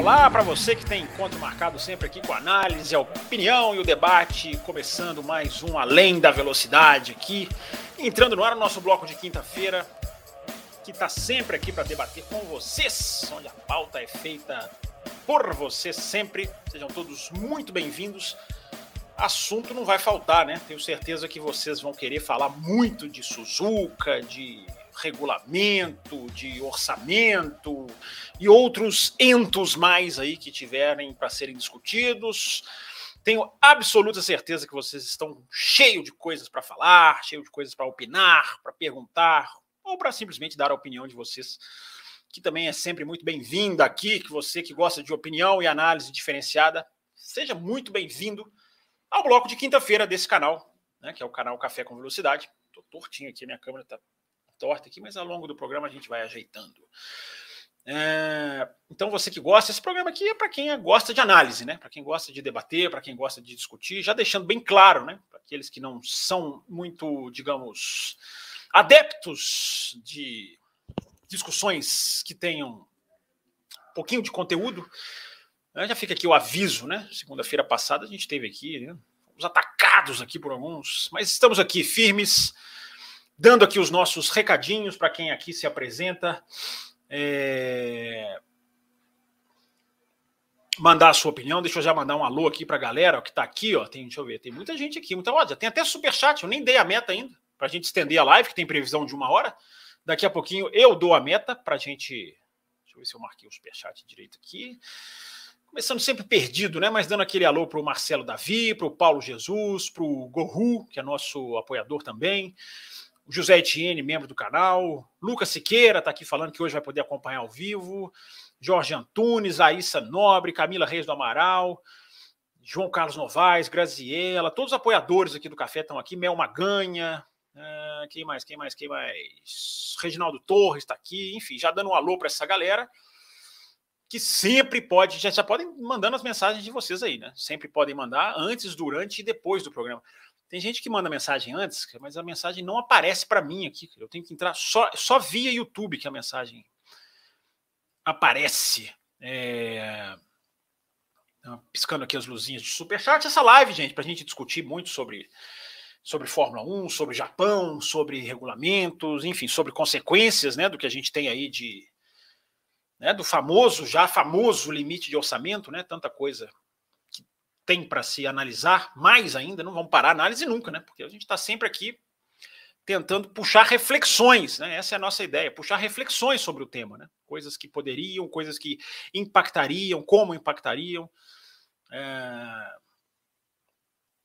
Olá, para você que tem encontro marcado sempre aqui com análise, a opinião e o debate, começando mais um Além da Velocidade aqui, entrando no ar o nosso bloco de quinta-feira, que está sempre aqui para debater com vocês, onde a pauta é feita por vocês sempre. Sejam todos muito bem-vindos. Assunto não vai faltar, né? Tenho certeza que vocês vão querer falar muito de Suzuka, de regulamento, de orçamento e outros entos mais aí que tiverem para serem discutidos. Tenho absoluta certeza que vocês estão cheios de coisas para falar, cheios de coisas para opinar, para perguntar ou para simplesmente dar a opinião de vocês, que também é sempre muito bem-vinda aqui, que você que gosta de opinião e análise diferenciada, seja muito bem-vindo ao bloco de quinta-feira desse canal, né, que é o canal Café com Velocidade. Estou tortinho aqui, minha câmera está torta aqui, mas ao longo do programa a gente vai ajeitando. É, então você que gosta, esse programa aqui é para quem gosta de análise, né? Para quem gosta de debater, para quem gosta de discutir, já deixando bem claro, né? Para aqueles que não são muito, digamos, adeptos de discussões que tenham um pouquinho de conteúdo, né? já fica aqui o aviso, né? Segunda-feira passada a gente teve aqui né? os atacados aqui por alguns, mas estamos aqui firmes, dando aqui os nossos recadinhos para quem aqui se apresenta. É... Mandar a sua opinião, deixa eu já mandar um alô aqui para a galera ó, que está aqui, ó. Tem, deixa eu ver, tem muita gente aqui. Então, ó, já tem até superchat, eu nem dei a meta ainda para a gente estender a live, que tem previsão de uma hora. Daqui a pouquinho eu dou a meta para a gente. Deixa eu ver se eu marquei o superchat direito aqui. Começando sempre perdido, né? Mas dando aquele alô para o Marcelo Davi, para o Paulo Jesus, para o Gorru, que é nosso apoiador também. O José Etienne, membro do canal. Lucas Siqueira está aqui falando que hoje vai poder acompanhar ao vivo. Jorge Antunes, Aissa Nobre, Camila Reis do Amaral. João Carlos Novaes, Graziella, todos os apoiadores aqui do Café estão aqui. Mel Maganha, Uh, quem mais? Quem mais? Quem mais? Reginaldo Torres está aqui, enfim, já dando um alô para essa galera que sempre pode, já, já podem mandando as mensagens de vocês aí, né? Sempre podem mandar antes, durante e depois do programa. Tem gente que manda mensagem antes, mas a mensagem não aparece para mim aqui. Eu tenho que entrar só, só via YouTube que a mensagem aparece. É... Piscando aqui as luzinhas de superchat. Essa live, gente, para a gente discutir muito sobre sobre Fórmula 1, sobre Japão, sobre regulamentos, enfim, sobre consequências né, do que a gente tem aí de. Né, do famoso, já famoso limite de orçamento, né? Tanta coisa tem para se analisar, mais ainda, não vamos parar a análise nunca, né? Porque a gente está sempre aqui tentando puxar reflexões, né? Essa é a nossa ideia, puxar reflexões sobre o tema, né? Coisas que poderiam, coisas que impactariam, como impactariam. É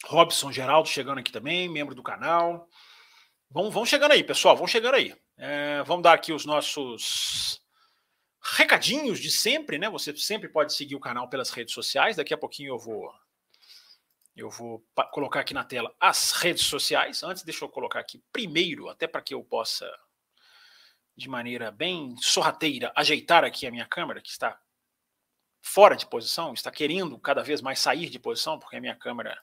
Robson Geraldo chegando aqui também, membro do canal. Vão, vão chegando aí, pessoal, vão chegando aí. É, vamos dar aqui os nossos recadinhos de sempre, né? Você sempre pode seguir o canal pelas redes sociais. Daqui a pouquinho eu vou eu vou colocar aqui na tela as redes sociais. Antes, deixa eu colocar aqui primeiro, até para que eu possa, de maneira bem sorrateira, ajeitar aqui a minha câmera, que está fora de posição, está querendo cada vez mais sair de posição, porque a minha câmera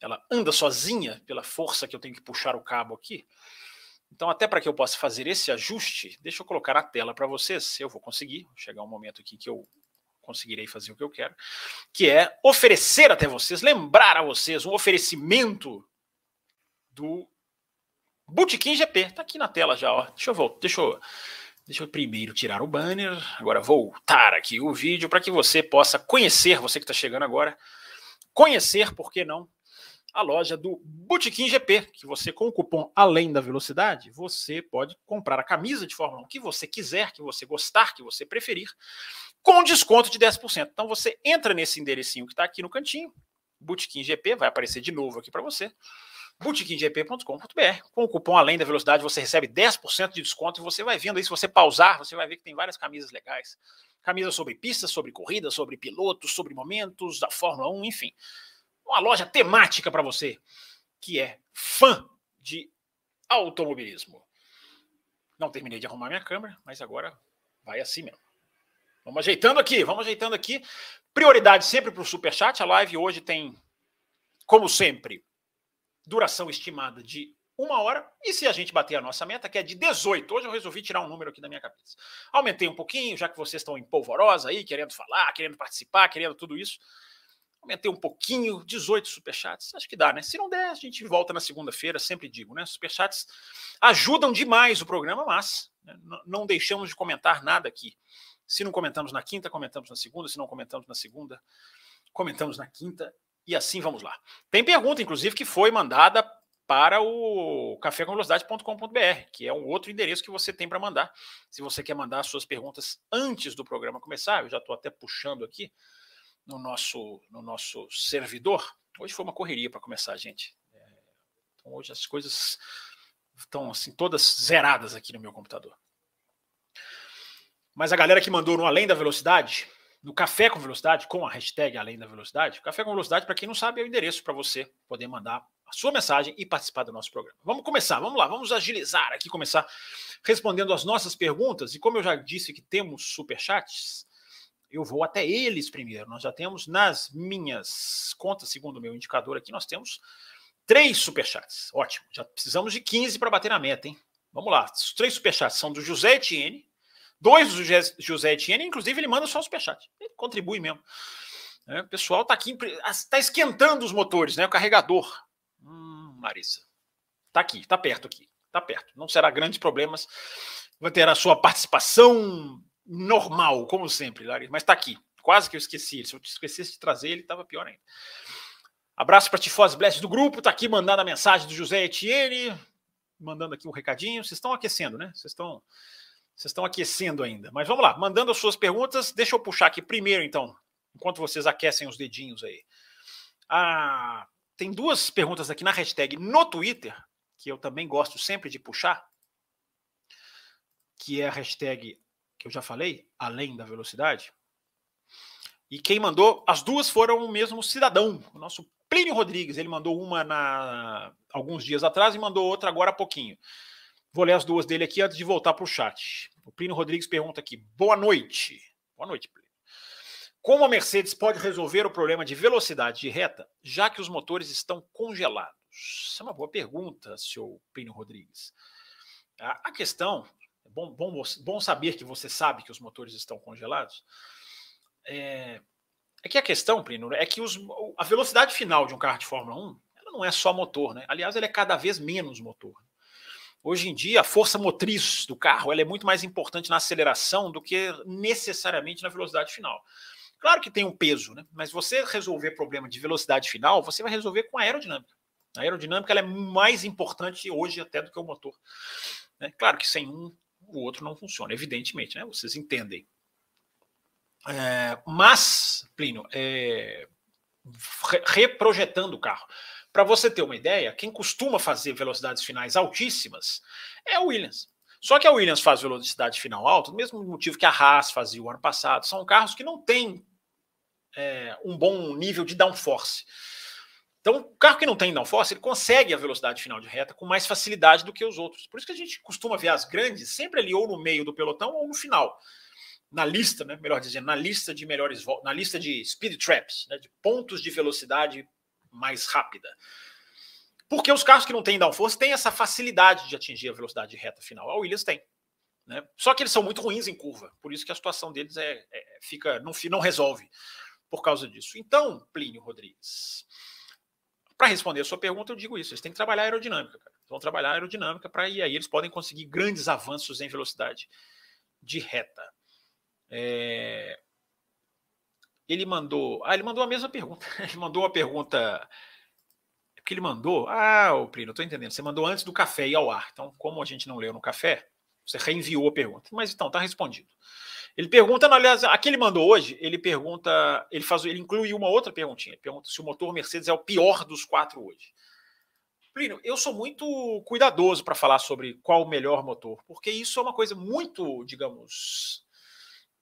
ela anda sozinha pela força que eu tenho que puxar o cabo aqui. Então, até para que eu possa fazer esse ajuste, deixa eu colocar a tela para vocês. Eu vou conseguir, chegar um momento aqui que eu conseguirei fazer o que eu quero, que é oferecer até vocês, lembrar a vocês um oferecimento do Botequim GP. Está aqui na tela já, ó. Deixa eu voltar, deixa eu, deixa eu primeiro tirar o banner, agora voltar aqui o vídeo para que você possa conhecer, você que está chegando agora, conhecer, por que não, a loja do Botequim GP, que você com o cupom Além da Velocidade, você pode comprar a camisa de Fórmula 1 que você quiser, que você gostar, que você preferir, com desconto de 10%. Então você entra nesse enderecinho que está aqui no cantinho, Botequim GP, vai aparecer de novo aqui para você, botequimgp.com.br. Com o cupom Além da Velocidade você recebe 10% de desconto e você vai vendo aí, se você pausar, você vai ver que tem várias camisas legais. Camisas sobre pistas, sobre corridas, sobre pilotos, sobre momentos da Fórmula 1, enfim uma loja temática para você que é fã de automobilismo. Não terminei de arrumar minha câmera, mas agora vai assim mesmo. Vamos ajeitando aqui, vamos ajeitando aqui. Prioridade sempre para o Superchat. A live hoje tem, como sempre, duração estimada de uma hora. E se a gente bater a nossa meta, que é de 18, hoje eu resolvi tirar um número aqui da minha cabeça. Aumentei um pouquinho, já que vocês estão em polvorosa aí, querendo falar, querendo participar, querendo tudo isso. Aumentei um pouquinho, 18 superchats. Acho que dá, né? Se não der, a gente volta na segunda-feira, sempre digo, né? Superchats ajudam demais o programa, mas né, não deixamos de comentar nada aqui. Se não comentamos na quinta, comentamos na segunda. Se não comentamos na segunda, comentamos na quinta. E assim vamos lá. Tem pergunta, inclusive, que foi mandada para o cafécomvelocidade.com.br, que é um outro endereço que você tem para mandar. Se você quer mandar suas perguntas antes do programa começar, eu já estou até puxando aqui no nosso, no nosso servidor. Hoje foi uma correria para começar, gente. É, então hoje as coisas estão assim todas zeradas aqui no meu computador. Mas a galera que mandou no Além da Velocidade, no Café com Velocidade, com a hashtag Além da Velocidade, Café com Velocidade, para quem não sabe, é o endereço para você poder mandar a sua mensagem e participar do nosso programa. Vamos começar, vamos lá, vamos agilizar aqui, começar respondendo as nossas perguntas. E como eu já disse que temos superchats, eu vou até eles primeiro. Nós já temos nas minhas contas, segundo o meu indicador aqui, nós temos três superchats. Ótimo, já precisamos de 15 para bater na meta, hein? Vamos lá, os três superchats são do José Etienne, dois do José Etienne, inclusive ele manda só superchat, ele contribui mesmo. É, o pessoal está aqui, está esquentando os motores, né? O carregador. Marissa. Está aqui, está perto aqui, está perto. Não será grandes problemas. Vai ter a sua participação normal, como sempre, Larissa. Mas está aqui. Quase que eu esqueci. Se eu esquecesse de trazer, ele estava pior ainda. Abraço para Tifose Bless do grupo. Está aqui mandando a mensagem do José Etienne. Mandando aqui um recadinho. Vocês estão aquecendo, né? Vocês estão. Vocês estão aquecendo ainda. Mas vamos lá, mandando as suas perguntas. Deixa eu puxar aqui primeiro, então, enquanto vocês aquecem os dedinhos aí. A tem duas perguntas aqui na hashtag no Twitter, que eu também gosto sempre de puxar, que é a hashtag que eu já falei, além da velocidade. E quem mandou, as duas foram o mesmo cidadão, o nosso Plínio Rodrigues. Ele mandou uma na alguns dias atrás e mandou outra agora há pouquinho. Vou ler as duas dele aqui antes de voltar para o chat. O Plínio Rodrigues pergunta aqui: boa noite. Boa noite, Plínio. Como a Mercedes pode resolver o problema de velocidade de reta, já que os motores estão congelados? Isso é uma boa pergunta, senhor Plínio Rodrigues. A, questão, bom, bom, bom saber que você sabe que os motores estão congelados, é, é que a questão, Plínio, é que os, a velocidade final de um carro de Fórmula 1 ela não é só motor, né? Aliás, ele é cada vez menos motor. Hoje em dia, a força motriz do carro ela é muito mais importante na aceleração do que necessariamente na velocidade final. Claro que tem um peso, né? mas você resolver problema de velocidade final, você vai resolver com a aerodinâmica. A aerodinâmica é mais importante hoje até do que o motor. Né? Claro que sem um, o outro não funciona, evidentemente, né? vocês entendem. É, mas, Plínio, é, reprojetando o carro. Para você ter uma ideia, quem costuma fazer velocidades finais altíssimas é o Williams. Só que a Williams faz velocidade final alta, do mesmo motivo que a Haas fazia o ano passado. São carros que não têm é, um bom nível de downforce. Então, o carro que não tem downforce, ele consegue a velocidade final de reta com mais facilidade do que os outros. Por isso que a gente costuma ver as grandes sempre ali ou no meio do pelotão ou no final. Na lista, né, melhor dizendo, na lista de melhores na lista de speed traps, né, de pontos de velocidade mais rápida. Porque os carros que não têm downforce têm essa facilidade de atingir a velocidade de reta final. A Williams tem. Né? Só que eles são muito ruins em curva, por isso que a situação deles é, é fica não, não resolve por causa disso. Então, Plínio Rodrigues, para responder a sua pergunta, eu digo isso: eles têm que trabalhar aerodinâmica, cara. Vão trabalhar aerodinâmica para aí eles podem conseguir grandes avanços em velocidade de reta. É... Ele mandou. Ah, ele mandou a mesma pergunta. Ele mandou uma pergunta que ele mandou. Ah, o Plínio, estou entendendo. Você mandou antes do café ir ao ar. Então, como a gente não leu no café, você reenviou a pergunta. Mas então, está respondido. Ele pergunta, aliás, a que ele mandou hoje, ele pergunta, ele faz, ele inclui uma outra perguntinha. Ele pergunta se o motor Mercedes é o pior dos quatro hoje. Plínio, eu sou muito cuidadoso para falar sobre qual o melhor motor, porque isso é uma coisa muito, digamos,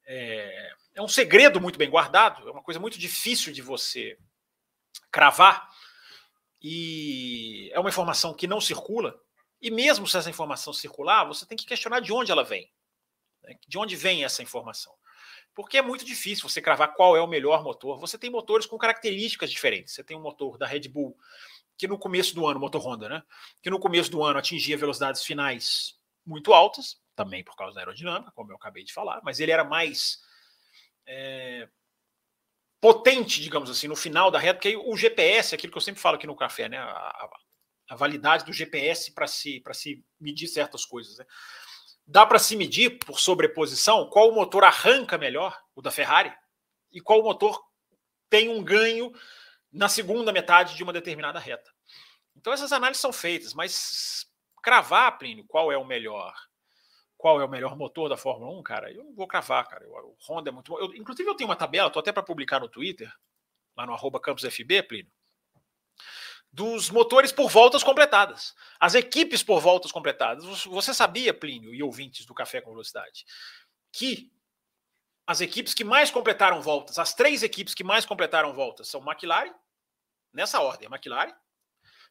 é, é um segredo muito bem guardado, é uma coisa muito difícil de você cravar e é uma informação que não circula. E mesmo se essa informação circular, você tem que questionar de onde ela vem. Né? De onde vem essa informação? Porque é muito difícil você cravar qual é o melhor motor. Você tem motores com características diferentes. Você tem um motor da Red Bull, que no começo do ano, motor Honda, né? Que no começo do ano atingia velocidades finais muito altas, também por causa da aerodinâmica, como eu acabei de falar, mas ele era mais é, potente, digamos assim, no final da reta, porque o GPS, aquilo que eu sempre falo aqui no café, né? A, a validade do GPS para se, se medir certas coisas. Né? Dá para se medir por sobreposição qual motor arranca melhor, o da Ferrari, e qual motor tem um ganho na segunda metade de uma determinada reta. Então essas análises são feitas, mas cravar, Plínio, qual é o melhor qual é o melhor motor da Fórmula 1, cara, eu não vou cravar, cara. o Honda é muito bom. Eu, inclusive, eu tenho uma tabela, tô até para publicar no Twitter, lá no arroba CampusFB, Plínio, dos motores por voltas completadas. As equipes por voltas completadas. Você sabia, Plínio e ouvintes do Café com Velocidade, que as equipes que mais completaram voltas, as três equipes que mais completaram voltas são McLaren, nessa ordem, McLaren,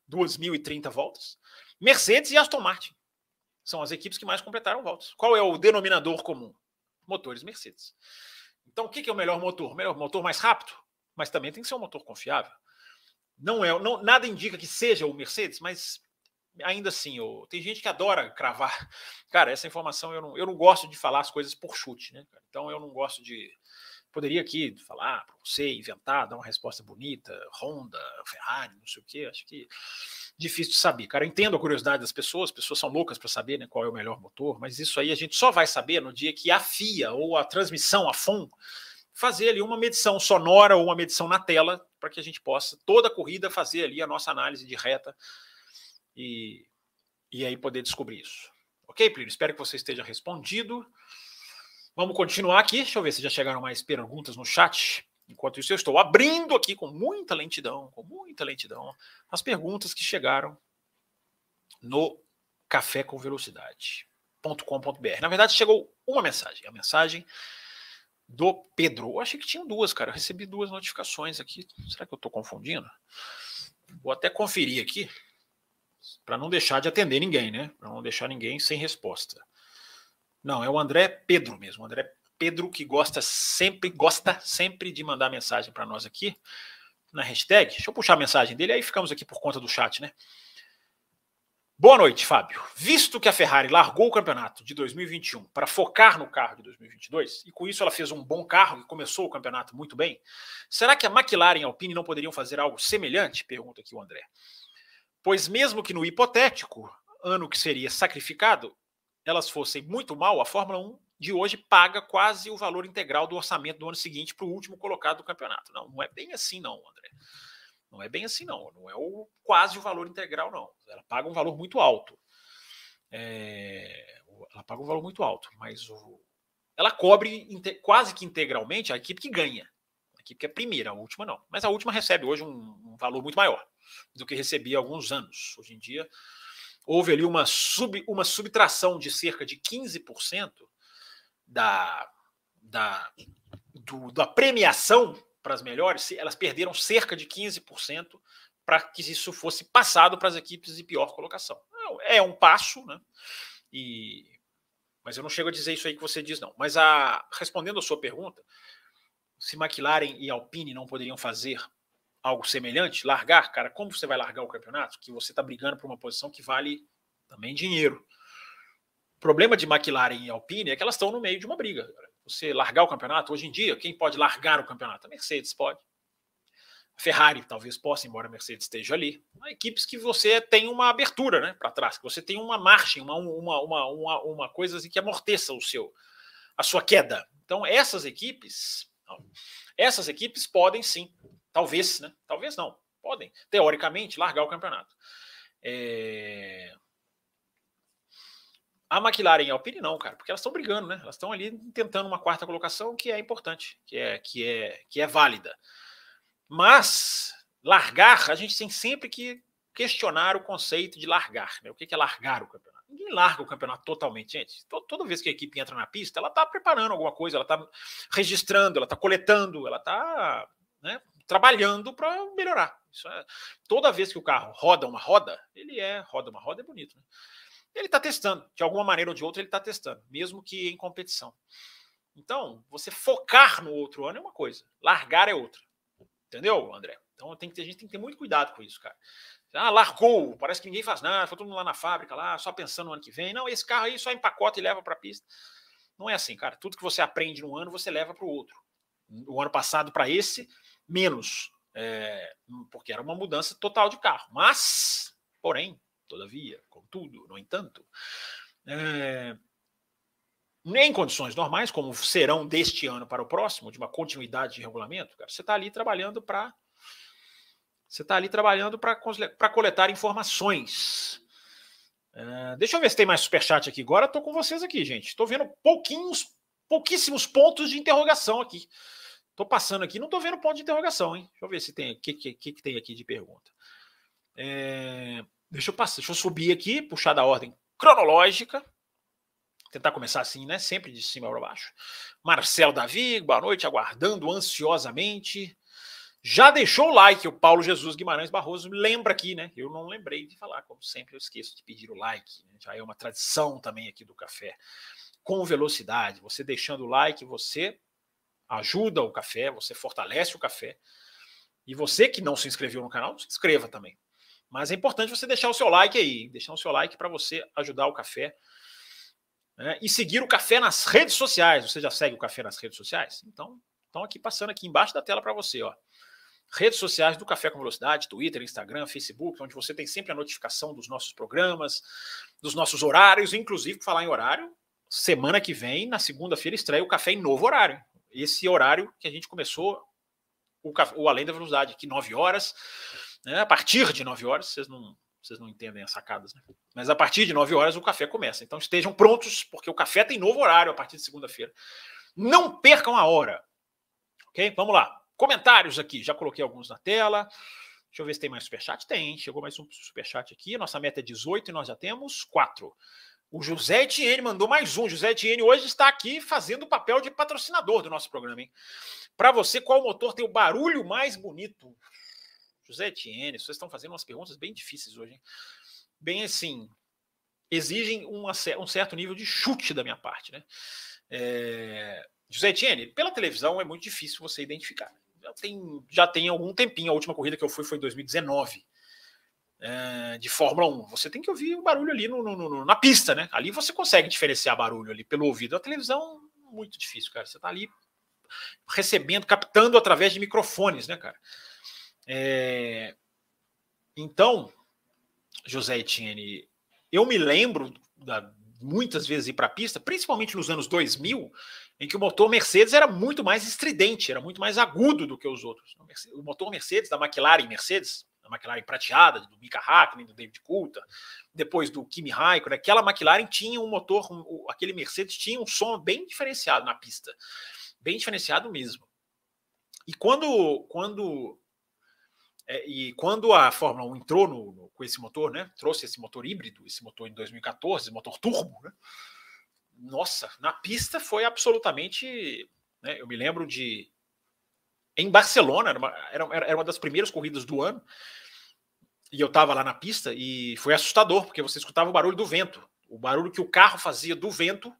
2.030 voltas, Mercedes e Aston Martin. São as equipes que mais completaram voltas. Qual é o denominador comum? Motores Mercedes. Então, o que é o melhor motor? O melhor motor mais rápido, mas também tem que ser um motor confiável. Não é, não, nada indica que seja o Mercedes, mas ainda assim, oh, tem gente que adora cravar. Cara, essa informação eu não, eu não gosto de falar as coisas por chute, né? Então eu não gosto de. Poderia aqui falar para você, inventar, dar uma resposta bonita, Honda, Ferrari, não sei o quê. Acho que difícil de saber. Cara, eu entendo a curiosidade das pessoas, as pessoas são loucas para saber né, qual é o melhor motor, mas isso aí a gente só vai saber no dia que a FIA ou a transmissão, a FOM, fazer ali uma medição sonora ou uma medição na tela para que a gente possa, toda a corrida, fazer ali a nossa análise de reta e, e aí poder descobrir isso. Ok, Plínio? Espero que você esteja respondido. Vamos continuar aqui. Deixa eu ver se já chegaram mais perguntas no chat. Enquanto isso, eu estou abrindo aqui com muita lentidão, com muita lentidão, as perguntas que chegaram no café com velocidade.com.br. Na verdade, chegou uma mensagem, a mensagem do Pedro. Eu achei que tinha duas, cara. Eu recebi duas notificações aqui. Será que eu estou confundindo? Vou até conferir aqui para não deixar de atender ninguém, né? Para não deixar ninguém sem resposta. Não, é o André Pedro mesmo, André Pedro, que gosta sempre, gosta sempre de mandar mensagem para nós aqui na hashtag. Deixa eu puxar a mensagem dele, aí ficamos aqui por conta do chat, né? Boa noite, Fábio. Visto que a Ferrari largou o campeonato de 2021 para focar no carro de 2022, e com isso ela fez um bom carro e começou o campeonato muito bem, será que a McLaren e a Alpine não poderiam fazer algo semelhante? Pergunta aqui o André. Pois mesmo que no hipotético ano que seria sacrificado, elas fossem muito mal, a Fórmula 1 de hoje paga quase o valor integral do orçamento do ano seguinte para o último colocado do campeonato. Não, não é bem assim, não, André. Não é bem assim, não. Não é o, quase o valor integral, não. Ela paga um valor muito alto. É, ela paga um valor muito alto, mas o, ela cobre quase que integralmente a equipe que ganha. A equipe que é primeira, a última não. Mas a última recebe hoje um, um valor muito maior do que recebia há alguns anos. Hoje em dia, houve ali uma, sub, uma subtração de cerca de 15% da, da, do, da premiação para as melhores, elas perderam cerca de 15% para que isso fosse passado para as equipes de pior colocação. É um passo, né? E, mas eu não chego a dizer isso aí que você diz, não. Mas a, respondendo a sua pergunta, se McLaren e Alpine não poderiam fazer algo semelhante, largar, cara, como você vai largar o campeonato? Que você está brigando por uma posição que vale também dinheiro. O problema de McLaren e Alpine é que elas estão no meio de uma briga. Você largar o campeonato, hoje em dia, quem pode largar o campeonato? A Mercedes pode. A Ferrari talvez possa, embora a Mercedes esteja ali. Há equipes que você tem uma abertura né, para trás, que você tem uma margem, uma, uma, uma, uma, uma coisa assim que amorteça o seu, a sua queda. Então, essas equipes, essas equipes podem sim, talvez, né? Talvez não, podem, teoricamente, largar o campeonato. É... A McLaren e a Alpine não, cara, porque elas estão brigando, né? Elas estão ali tentando uma quarta colocação que é importante, que é, que é, que é válida. Mas largar, a gente tem sempre que questionar o conceito de largar. Né? O que é largar o campeonato? Ninguém larga o campeonato totalmente, gente. Toda vez que a equipe entra na pista, ela está preparando alguma coisa, ela está registrando, ela está coletando, ela está né, trabalhando para melhorar. É, toda vez que o carro roda uma roda, ele é roda uma roda é bonito, né? Ele está testando, de alguma maneira ou de outra ele está testando, mesmo que em competição. Então, você focar no outro ano é uma coisa, largar é outra. Entendeu, André? Então tem que ter, a gente tem que ter muito cuidado com isso, cara. Ah, largou, parece que ninguém faz nada, foi todo mundo lá na fábrica, lá, só pensando no ano que vem. Não, esse carro aí só empacota e leva para a pista. Não é assim, cara. Tudo que você aprende no ano, você leva para o outro. O ano passado para esse, menos. É, porque era uma mudança total de carro. Mas, porém, todavia, contudo, no entanto, é, em condições normais, como serão deste ano para o próximo, de uma continuidade de regulamento, cara, você está ali trabalhando para você está ali trabalhando para coletar informações. Uh, deixa eu ver se tem mais superchat aqui. Agora estou com vocês aqui, gente. Estou vendo pouquinhos, pouquíssimos pontos de interrogação aqui. Estou passando aqui, não estou vendo ponto de interrogação, hein? Deixa eu ver se tem. O que, que, que, tem aqui de pergunta? É, deixa eu passar, deixa eu subir aqui, puxar da ordem cronológica. Tentar começar assim, né? Sempre de cima para baixo. Marcelo Davi, boa noite, aguardando ansiosamente. Já deixou o like, o Paulo Jesus Guimarães Barroso lembra aqui, né? Eu não lembrei de falar, como sempre eu esqueço de pedir o like, né? já é uma tradição também aqui do café. Com velocidade, você deixando o like, você ajuda o café, você fortalece o café. E você que não se inscreveu no canal, se inscreva também. Mas é importante você deixar o seu like aí, deixar o seu like para você ajudar o café. Né? E seguir o café nas redes sociais. Você já segue o café nas redes sociais? Então, estão aqui passando aqui embaixo da tela para você, ó redes sociais do Café com Velocidade, Twitter, Instagram, Facebook, onde você tem sempre a notificação dos nossos programas, dos nossos horários, inclusive, falar em horário, semana que vem, na segunda-feira, estreia o Café em novo horário. Esse horário que a gente começou, o, o Além da Velocidade, aqui 9 horas, né, a partir de 9 horas, vocês não, vocês não entendem as sacadas, né? Mas a partir de 9 horas o café começa. Então estejam prontos, porque o café tem novo horário a partir de segunda-feira. Não percam a hora. Ok? Vamos lá. Comentários aqui, já coloquei alguns na tela. Deixa eu ver se tem mais superchat. Tem, chegou mais um superchat aqui. Nossa meta é 18 e nós já temos 4. O José Etienne mandou mais um. José Etienne hoje está aqui fazendo o papel de patrocinador do nosso programa. Para você, qual motor tem o barulho mais bonito? José Etienne, vocês estão fazendo umas perguntas bem difíceis hoje. Hein? Bem assim, exigem uma, um certo nível de chute da minha parte. Né? É... José Etienne, pela televisão é muito difícil você identificar já tem, já tem algum tempinho. A última corrida que eu fui foi em 2019. É, de Fórmula 1. Você tem que ouvir o barulho ali no, no, no, na pista, né? Ali você consegue diferenciar barulho ali pelo ouvido. A televisão, muito difícil, cara. Você tá ali recebendo, captando através de microfones, né, cara? É, então, José Etienne, eu me lembro da, muitas vezes ir para a pista, principalmente nos anos 2000, em que o motor Mercedes era muito mais estridente, era muito mais agudo do que os outros. O motor Mercedes, da McLaren Mercedes, da McLaren prateada, do Mika Hakkinen, do David Coulthard, depois do Kimi Raikkonen, aquela McLaren tinha um motor, um, aquele Mercedes tinha um som bem diferenciado na pista, bem diferenciado mesmo. E quando, quando é, e quando a Fórmula 1 entrou no, no, com esse motor, né, trouxe esse motor híbrido, esse motor em 2014, motor turbo, né, nossa, na pista foi absolutamente. Né, eu me lembro de. Em Barcelona, era uma, era, era uma das primeiras corridas do ano, e eu estava lá na pista e foi assustador, porque você escutava o barulho do vento, o barulho que o carro fazia do vento,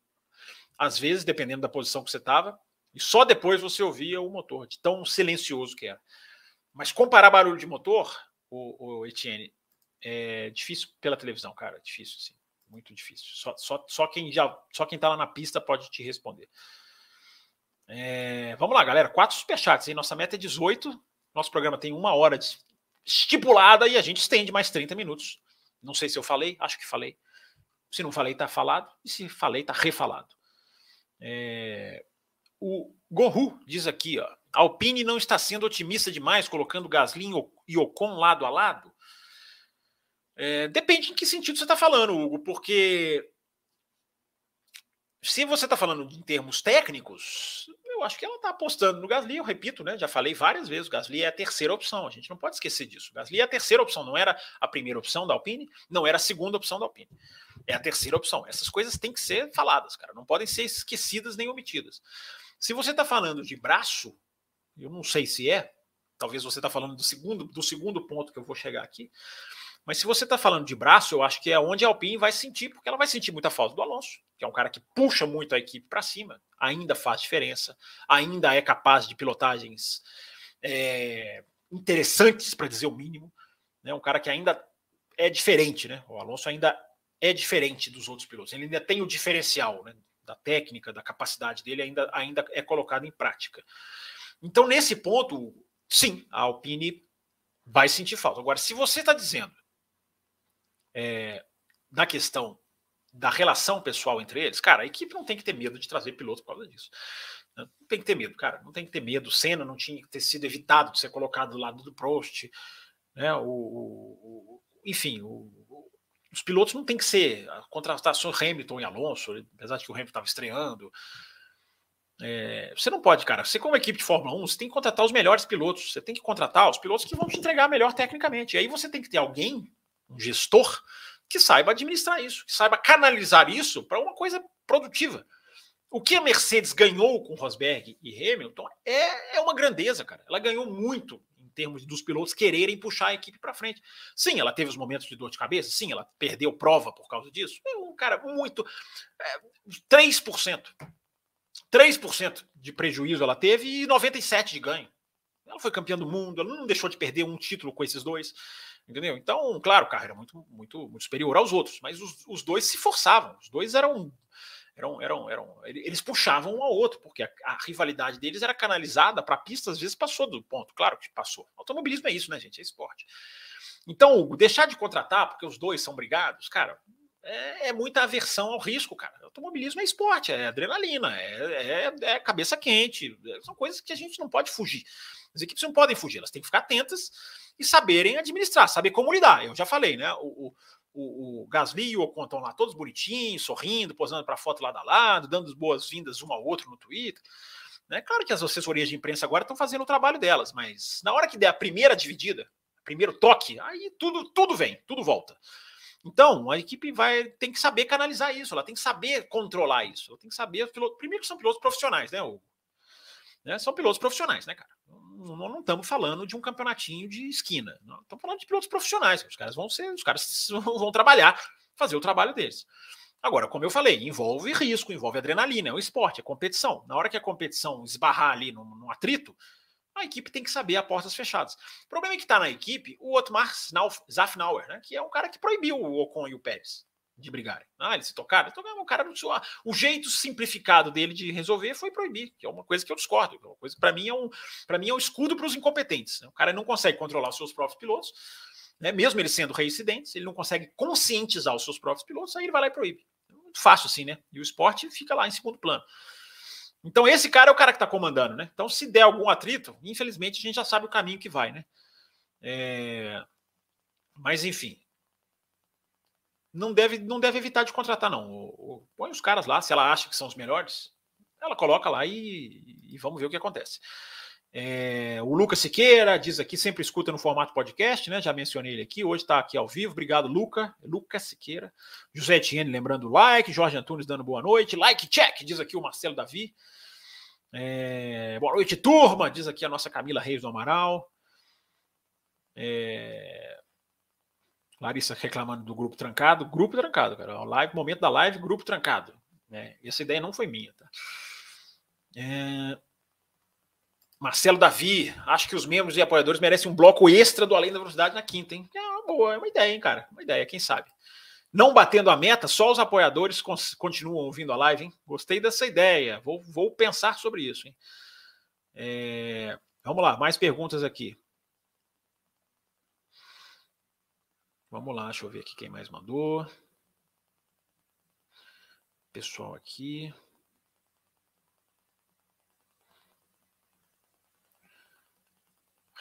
às vezes, dependendo da posição que você estava, e só depois você ouvia o motor, de tão silencioso que era. Mas comparar barulho de motor, o, o Etienne, é difícil pela televisão, cara, difícil, sim muito difícil. Só, só, só quem já, só quem tá lá na pista pode te responder. É, vamos lá, galera. Quatro superchats, hein? Nossa meta é 18. Nosso programa tem uma hora estipulada e a gente estende mais 30 minutos. Não sei se eu falei, acho que falei. Se não falei, tá falado. E se falei, tá refalado. É, o Gohu diz aqui, ó. Alpine não está sendo otimista demais colocando Gasly e Ocon lado a lado? É, depende em que sentido você está falando, Hugo, porque se você está falando em termos técnicos, eu acho que ela está apostando no Gasly, eu repito, né? Já falei várias vezes, o Gasly é a terceira opção, a gente não pode esquecer disso. O Gasly é a terceira opção, não era a primeira opção da Alpine, não era a segunda opção da Alpine. É a terceira opção. Essas coisas têm que ser faladas, cara, não podem ser esquecidas nem omitidas. Se você está falando de braço, eu não sei se é, Talvez você está falando do segundo, do segundo ponto que eu vou chegar aqui. Mas se você está falando de braço, eu acho que é onde a Alpine vai sentir, porque ela vai sentir muita falta do Alonso, que é um cara que puxa muito a equipe para cima, ainda faz diferença, ainda é capaz de pilotagens é, interessantes, para dizer o mínimo. Né? Um cara que ainda é diferente, né? O Alonso ainda é diferente dos outros pilotos. Ele ainda tem o diferencial né? da técnica, da capacidade dele, ainda, ainda é colocado em prática. Então, nesse ponto, sim, a Alpine vai sentir falta. Agora, se você está dizendo é, da questão da relação pessoal entre eles, cara, a equipe não tem que ter medo de trazer piloto por causa disso. Não tem que ter medo, cara. Não tem que ter medo. Senna não tinha que ter sido evitado de ser colocado do lado do Prost. Né? O, o, o enfim, o, os pilotos não tem que ser a contratação Hamilton e Alonso, apesar de que o Hamilton estava estreando. É, você não pode, cara. Você, como equipe de Fórmula 1, você tem que contratar os melhores pilotos. Você tem que contratar os pilotos que vão te entregar melhor tecnicamente. E aí você tem que ter alguém um gestor que saiba administrar isso, que saiba canalizar isso para uma coisa produtiva. O que a Mercedes ganhou com Rosberg e Hamilton é, é uma grandeza, cara. Ela ganhou muito em termos dos pilotos quererem puxar a equipe para frente. Sim, ela teve os momentos de dor de cabeça, sim, ela perdeu prova por causa disso. É um cara muito. É, 3%. 3% de prejuízo ela teve e 97% de ganho. Ela foi campeã do mundo, ela não deixou de perder um título com esses dois. Entendeu? Então, claro, o carro era muito, muito, muito superior aos outros, mas os, os dois se forçavam, os dois eram, eram, eram, eram. Eles puxavam um ao outro, porque a, a rivalidade deles era canalizada para a pista, às vezes passou do ponto, claro que passou. Automobilismo é isso, né, gente? É esporte. Então, deixar de contratar porque os dois são brigados, cara, é, é, muita aversão ao risco, cara. Automobilismo é esporte, é adrenalina, é, é, é, cabeça quente, são coisas que a gente não pode fugir. As equipes não podem fugir, elas têm que ficar atentas e saberem administrar, saber como lidar. Eu já falei, né? O, o, o Gasly e o Ocon estão lá todos bonitinhos, sorrindo, posando para foto lado a lado, dando boas-vindas um ao outro no Twitter. Né? Claro que as assessorias de imprensa agora estão fazendo o trabalho delas, mas na hora que der a primeira dividida, primeiro toque, aí tudo, tudo vem, tudo volta. Então, a equipe vai tem que saber canalizar isso, ela tem que saber controlar isso, ela tem que saber. Primeiro que são pilotos profissionais, né, Hugo? Né? São pilotos profissionais, né, cara? Não, não estamos falando de um campeonatinho de esquina. Estamos falando de pilotos profissionais. Os caras vão ser, os caras vão trabalhar, fazer o trabalho deles. Agora, como eu falei, envolve risco, envolve adrenalina, é um esporte, é competição. Na hora que a competição esbarrar ali no, no atrito, a equipe tem que saber a portas fechadas. O problema é que está na equipe o Otmar Zafnauer, né, que é um cara que proibiu o Ocon e o Pérez de brigarem. Ah, eles se tocaram? Tocaram o cara o jeito simplificado dele de resolver foi proibir, que é uma coisa que eu discordo, é uma coisa para mim é um para mim é um escudo para os incompetentes. Né? O cara não consegue controlar os seus próprios pilotos, né? Mesmo ele sendo reincidente, ele não consegue conscientizar os seus próprios pilotos, aí ele vai lá e proíbe. Muito fácil assim, né? E o esporte fica lá em segundo plano. Então esse cara é o cara que está comandando, né? Então se der algum atrito, infelizmente a gente já sabe o caminho que vai, né? É... Mas enfim, não deve, não deve evitar de contratar, não. Põe os caras lá, se ela acha que são os melhores, ela coloca lá e, e vamos ver o que acontece. É, o Lucas Siqueira diz aqui, sempre escuta no formato podcast, né? Já mencionei ele aqui, hoje está aqui ao vivo. Obrigado, Luca. Lucas Siqueira. José Etienne lembrando o like, Jorge Antunes dando boa noite. Like check, diz aqui o Marcelo Davi. É, boa noite, turma, diz aqui a nossa Camila Reis do Amaral. É, Larissa reclamando do grupo trancado. Grupo trancado, cara. Live, momento da live, grupo trancado. Né? Essa ideia não foi minha, tá? É... Marcelo Davi, acho que os membros e apoiadores merecem um bloco extra do Além da Velocidade na quinta, hein? É uma boa, é uma ideia, hein, cara? Uma ideia, quem sabe. Não batendo a meta, só os apoiadores continuam ouvindo a live, hein? Gostei dessa ideia. Vou, vou pensar sobre isso, hein? É... Vamos lá, mais perguntas aqui. Vamos lá, deixa eu ver aqui quem mais mandou. Pessoal aqui.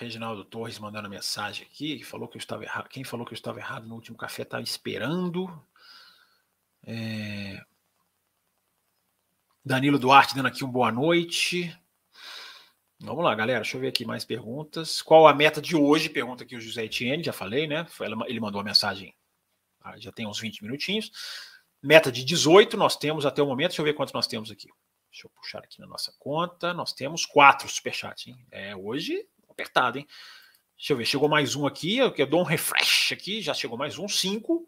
Reginaldo Torres mandando mensagem aqui, que falou que eu estava errado. Quem falou que eu estava errado no último café estava esperando. É... Danilo Duarte dando aqui um boa noite. Vamos lá, galera. Deixa eu ver aqui mais perguntas. Qual a meta de hoje? Pergunta aqui o José Etienne, já falei, né? Ele mandou a mensagem ah, já tem uns 20 minutinhos. Meta de 18 nós temos até o momento. Deixa eu ver quantos nós temos aqui. Deixa eu puxar aqui na nossa conta. Nós temos quatro superchats, hein? É, hoje, Apertado, hein? Deixa eu ver, chegou mais um aqui, eu dou um refresh aqui, já chegou mais um, 5.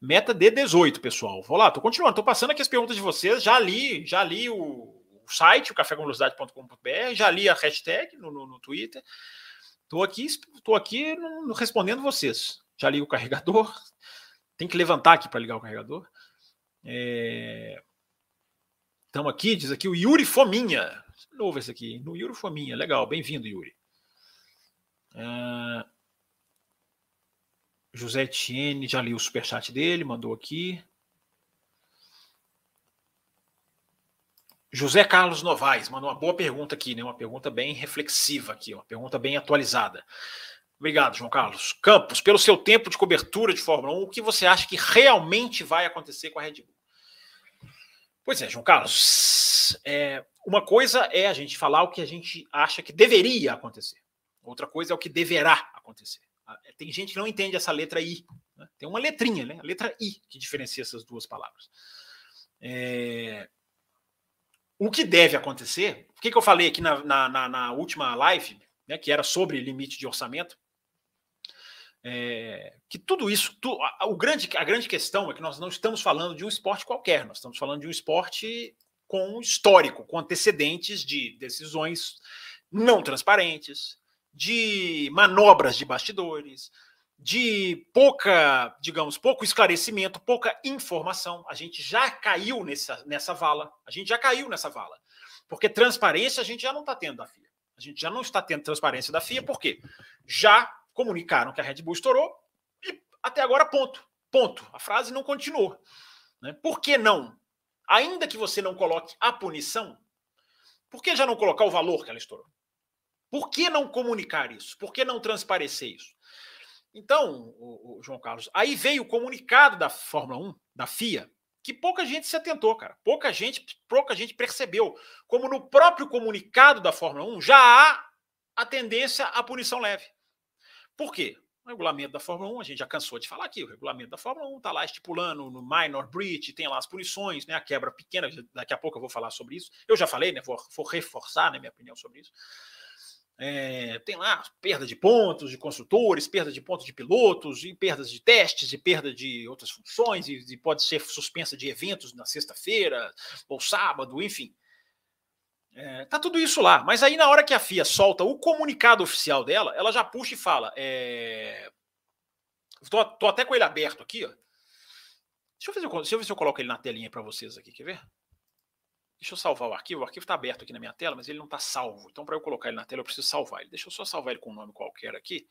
Meta de 18, pessoal. Vou lá, tô continuando, tô passando aqui as perguntas de vocês, já li, já li o, o site, o cafécomvelocidade.com.br, já li a hashtag no, no, no Twitter. Tô aqui, tô aqui no, respondendo vocês. Já li o carregador. Tem que levantar aqui para ligar o carregador. É... Estamos aqui, diz aqui o Yuri Fominha. Novo esse aqui, no Yuri Fominha. Legal, bem-vindo, Yuri. Uh, José Etienne, já li o superchat dele, mandou aqui. José Carlos Novaes mandou uma boa pergunta aqui, né? Uma pergunta bem reflexiva aqui, uma pergunta bem atualizada. Obrigado, João Carlos. Campos, pelo seu tempo de cobertura de Fórmula 1, o que você acha que realmente vai acontecer com a Red Bull? Pois é, João Carlos. É, uma coisa é a gente falar o que a gente acha que deveria acontecer. Outra coisa é o que deverá acontecer. Ah, é, tem gente que não entende essa letra I. Né? Tem uma letrinha, né? A letra I que diferencia essas duas palavras. É... O que deve acontecer? O que, que eu falei aqui na, na, na última live, né, que era sobre limite de orçamento? É, que tudo isso, tu, o grande, a grande questão é que nós não estamos falando de um esporte qualquer, nós estamos falando de um esporte com histórico, com antecedentes de decisões não transparentes, de manobras de bastidores, de pouca, digamos, pouco esclarecimento, pouca informação. A gente já caiu nessa, nessa vala. A gente já caiu nessa vala. Porque transparência a gente já não está tendo da FIA. A gente já não está tendo transparência da FIA, por quê? Já comunicaram que a Red Bull estourou e até agora, ponto. Ponto. A frase não continuou. Né? Por que não? Ainda que você não coloque a punição, por que já não colocar o valor que ela estourou? Por que não comunicar isso? Por que não transparecer isso? Então, o, o João Carlos, aí veio o comunicado da Fórmula 1, da FIA, que pouca gente se atentou, cara. Pouca gente, pouca gente percebeu. Como no próprio comunicado da Fórmula 1 já há a tendência à punição leve. Por quê? O regulamento da Fórmula 1, a gente já cansou de falar aqui, o regulamento da Fórmula 1 está lá estipulando no minor breach, tem lá as punições, né, a quebra pequena, daqui a pouco eu vou falar sobre isso. Eu já falei, né, vou, vou reforçar né, minha opinião sobre isso. É, tem lá perda de pontos de construtores, perda de pontos de pilotos, e perdas de testes, e perda de outras funções, e, e pode ser suspensa de eventos na sexta-feira ou sábado, enfim. É, tá tudo isso lá. Mas aí, na hora que a FIA solta o comunicado oficial dela, ela já puxa e fala. É... Tô, tô até com ele aberto aqui, ó. Deixa eu, eu, deixa eu ver se eu coloco ele na telinha para vocês aqui, quer ver? Deixa eu salvar o arquivo. O arquivo está aberto aqui na minha tela, mas ele não está salvo. Então, para eu colocar ele na tela, eu preciso salvar ele. Deixa eu só salvar ele com um nome qualquer aqui,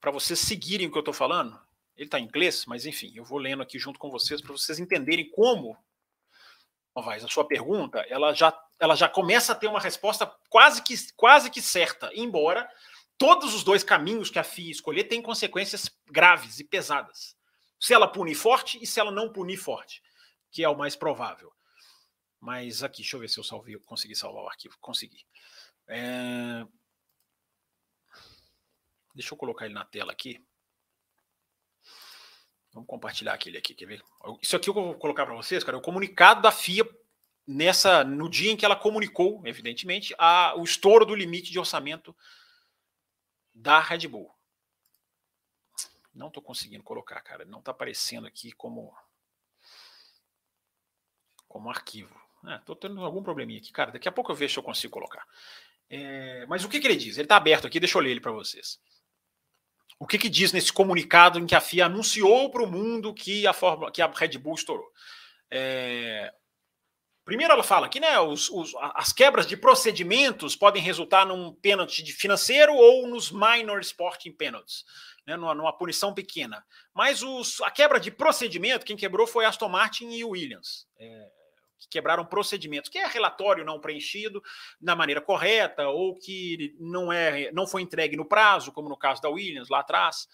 para vocês seguirem o que eu estou falando. Ele está em inglês, mas enfim, eu vou lendo aqui junto com vocês para vocês entenderem como, Novaes, a sua pergunta, ela já, ela já começa a ter uma resposta quase que, quase que certa, embora todos os dois caminhos que a FIA escolher tenham consequências graves e pesadas. Se ela punir forte e se ela não punir forte, que é o mais provável. Mas aqui, deixa eu ver se eu salvei, eu consegui salvar o arquivo. Consegui. É... Deixa eu colocar ele na tela aqui. Vamos compartilhar aquele aqui, quer ver? Isso aqui eu vou colocar para vocês, cara, é o comunicado da FIA nessa no dia em que ela comunicou, evidentemente, a, o estouro do limite de orçamento da Red Bull. Não estou conseguindo colocar, cara. Não está aparecendo aqui como como arquivo. Estou é, tendo algum probleminha aqui, cara. Daqui a pouco eu vejo se eu consigo colocar. É, mas o que, que, ele diz? Ele está aberto aqui, deixa eu ler ele para vocês. O que, que diz nesse comunicado em que a FIA anunciou para o mundo que a, Fórmula, que a Red Bull estourou? É, primeiro ela fala que né, os, os, as quebras de procedimentos podem resultar num pênalti financeiro ou nos minor sporting penalties, né, numa, numa punição pequena. Mas os, a quebra de procedimento, quem quebrou foi Aston Martin e Williams. É, que quebraram procedimentos, que é relatório não preenchido da maneira correta ou que não é não foi entregue no prazo, como no caso da Williams lá atrás.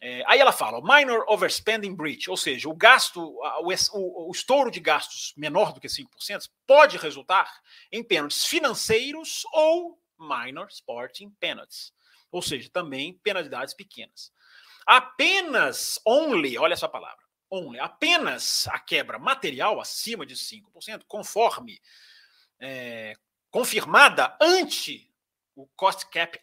É, aí ela fala, minor overspending breach, ou seja, o gasto, o, o, o estouro de gastos menor do que 5% pode resultar em pênaltis financeiros ou minor sporting penalties, ou seja, também penalidades pequenas. Apenas, only, olha essa palavra, only, apenas a quebra material acima de 5%, conforme é, confirmada ante o Cost Cap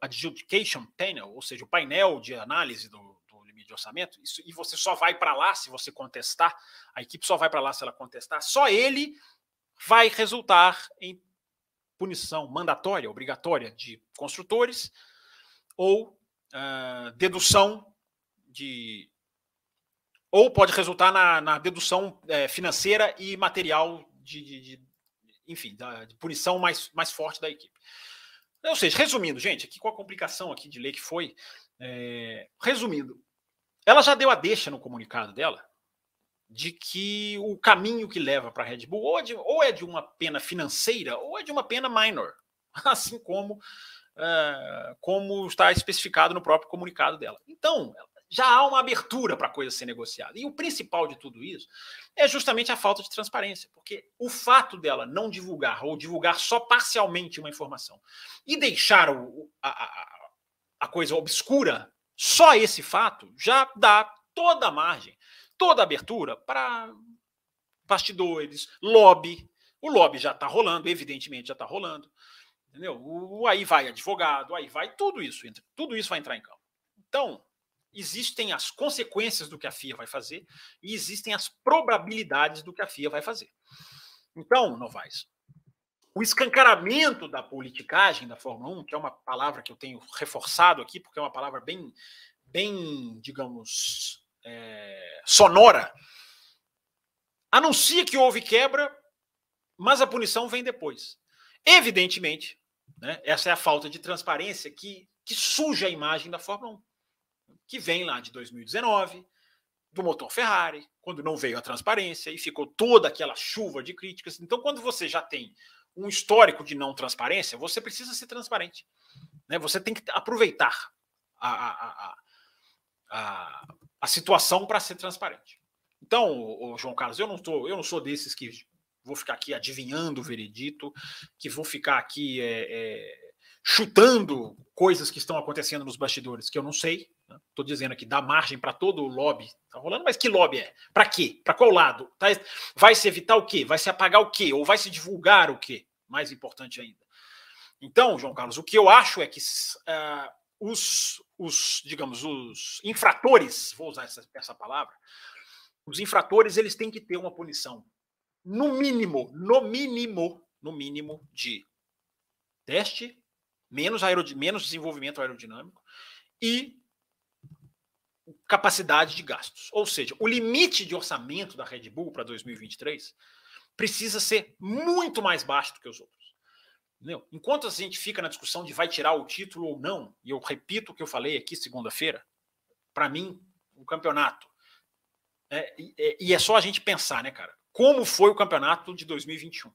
Adjudication Panel, ou seja, o painel de análise do, do limite de orçamento, isso, e você só vai para lá se você contestar, a equipe só vai para lá se ela contestar, só ele vai resultar em punição mandatória, obrigatória de construtores ou uh, dedução de. Ou pode resultar na, na dedução é, financeira e material de, de, de enfim, da, de punição mais, mais forte da equipe. Ou seja, resumindo, gente, aqui com a complicação aqui de lei que foi, é, resumindo, ela já deu a deixa no comunicado dela de que o caminho que leva para a Red Bull ou é, de, ou é, de, uma pena financeira ou é de uma pena minor, assim como, é, como está especificado no próprio comunicado dela. Então, já há uma abertura para a coisa ser negociada. E o principal de tudo isso é justamente a falta de transparência, porque o fato dela não divulgar ou divulgar só parcialmente uma informação e deixar o, a, a, coisa obscura, só esse fato já dá toda a margem, toda a abertura para bastidores, lobby. O lobby já está rolando, evidentemente já está rolando. Entendeu? O, aí vai advogado, aí vai tudo isso, tudo isso vai entrar em campo. Então, existem as consequências do que a FIA vai fazer e existem as probabilidades do que a FIA vai fazer. Então, Novaes, o escancaramento da politicagem da Fórmula 1, que é uma palavra que eu tenho reforçado aqui, porque é uma palavra bem, bem digamos, é, sonora, anuncia que houve quebra, mas a punição vem depois. Evidentemente, né, essa é a falta de transparência que, que suja a imagem da Fórmula 1 que vem lá de 2019, do motor Ferrari, quando não veio a transparência e ficou toda aquela chuva de críticas. Então, quando você já tem um histórico de não transparência, você precisa ser transparente. Né? Você tem que aproveitar a, a, a, a situação para ser transparente. Então, o, João Carlos, eu não, tô, eu não sou desses que vou ficar aqui adivinhando o veredito, que vou ficar aqui é, é, chutando coisas que estão acontecendo nos bastidores que eu não sei. Estou dizendo aqui, dá margem para todo o lobby. Tá rolando, mas que lobby é? Para quê? Para qual lado? Tá, vai se evitar o quê? Vai se apagar o quê? Ou vai se divulgar o quê? Mais importante ainda. Então, João Carlos, o que eu acho é que uh, os, os, digamos, os infratores, vou usar essa, essa palavra, os infratores eles têm que ter uma punição, no mínimo, no mínimo, no mínimo de teste, menos, aerod menos desenvolvimento aerodinâmico e capacidade de gastos. Ou seja, o limite de orçamento da Red Bull para 2023 precisa ser muito mais baixo do que os outros. Entendeu? Enquanto a gente fica na discussão de vai tirar o título ou não, e eu repito o que eu falei aqui segunda-feira, para mim, o campeonato. É, e, e é só a gente pensar, né, cara? Como foi o campeonato de 2021?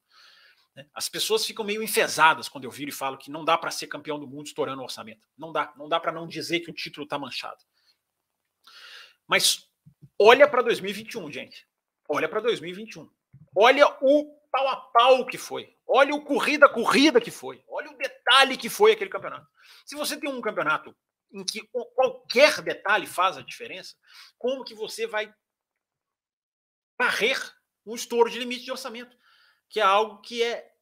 Né? As pessoas ficam meio enfesadas quando eu viro e falo que não dá para ser campeão do mundo estourando o orçamento. Não dá. Não dá para não dizer que o título está manchado. Mas olha para 2021, gente. Olha para 2021. Olha o pau a pau que foi. Olha o corrida a corrida que foi. Olha o detalhe que foi aquele campeonato. Se você tem um campeonato em que qualquer detalhe faz a diferença, como que você vai varrer um estouro de limite de orçamento, que é algo que é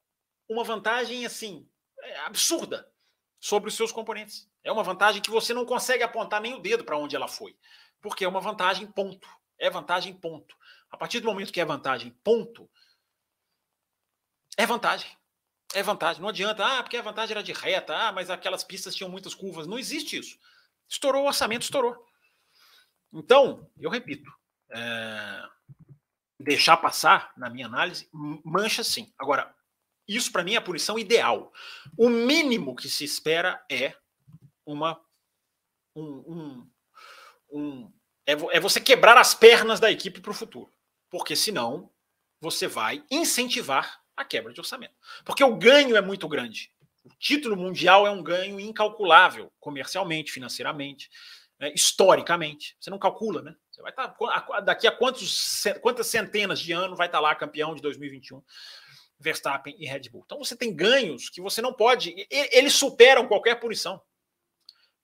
uma vantagem assim é absurda sobre os seus componentes. É uma vantagem que você não consegue apontar nem o dedo para onde ela foi porque é uma vantagem, ponto. É vantagem, ponto. A partir do momento que é vantagem, ponto, é vantagem. É vantagem. Não adianta, ah, porque a vantagem era de reta, ah, mas aquelas pistas tinham muitas curvas. Não existe isso. Estourou o orçamento, estourou. Então, eu repito, é... deixar passar, na minha análise, mancha sim. Agora, isso para mim é a punição ideal. O mínimo que se espera é uma um, um, um, é, é você quebrar as pernas da equipe para o futuro. Porque senão você vai incentivar a quebra de orçamento. Porque o ganho é muito grande. O título mundial é um ganho incalculável, comercialmente, financeiramente, né, historicamente. Você não calcula, né? Você vai estar tá, daqui a quantos, quantas centenas de anos vai estar tá lá campeão de 2021, Verstappen e Red Bull. Então você tem ganhos que você não pode. Eles superam qualquer punição.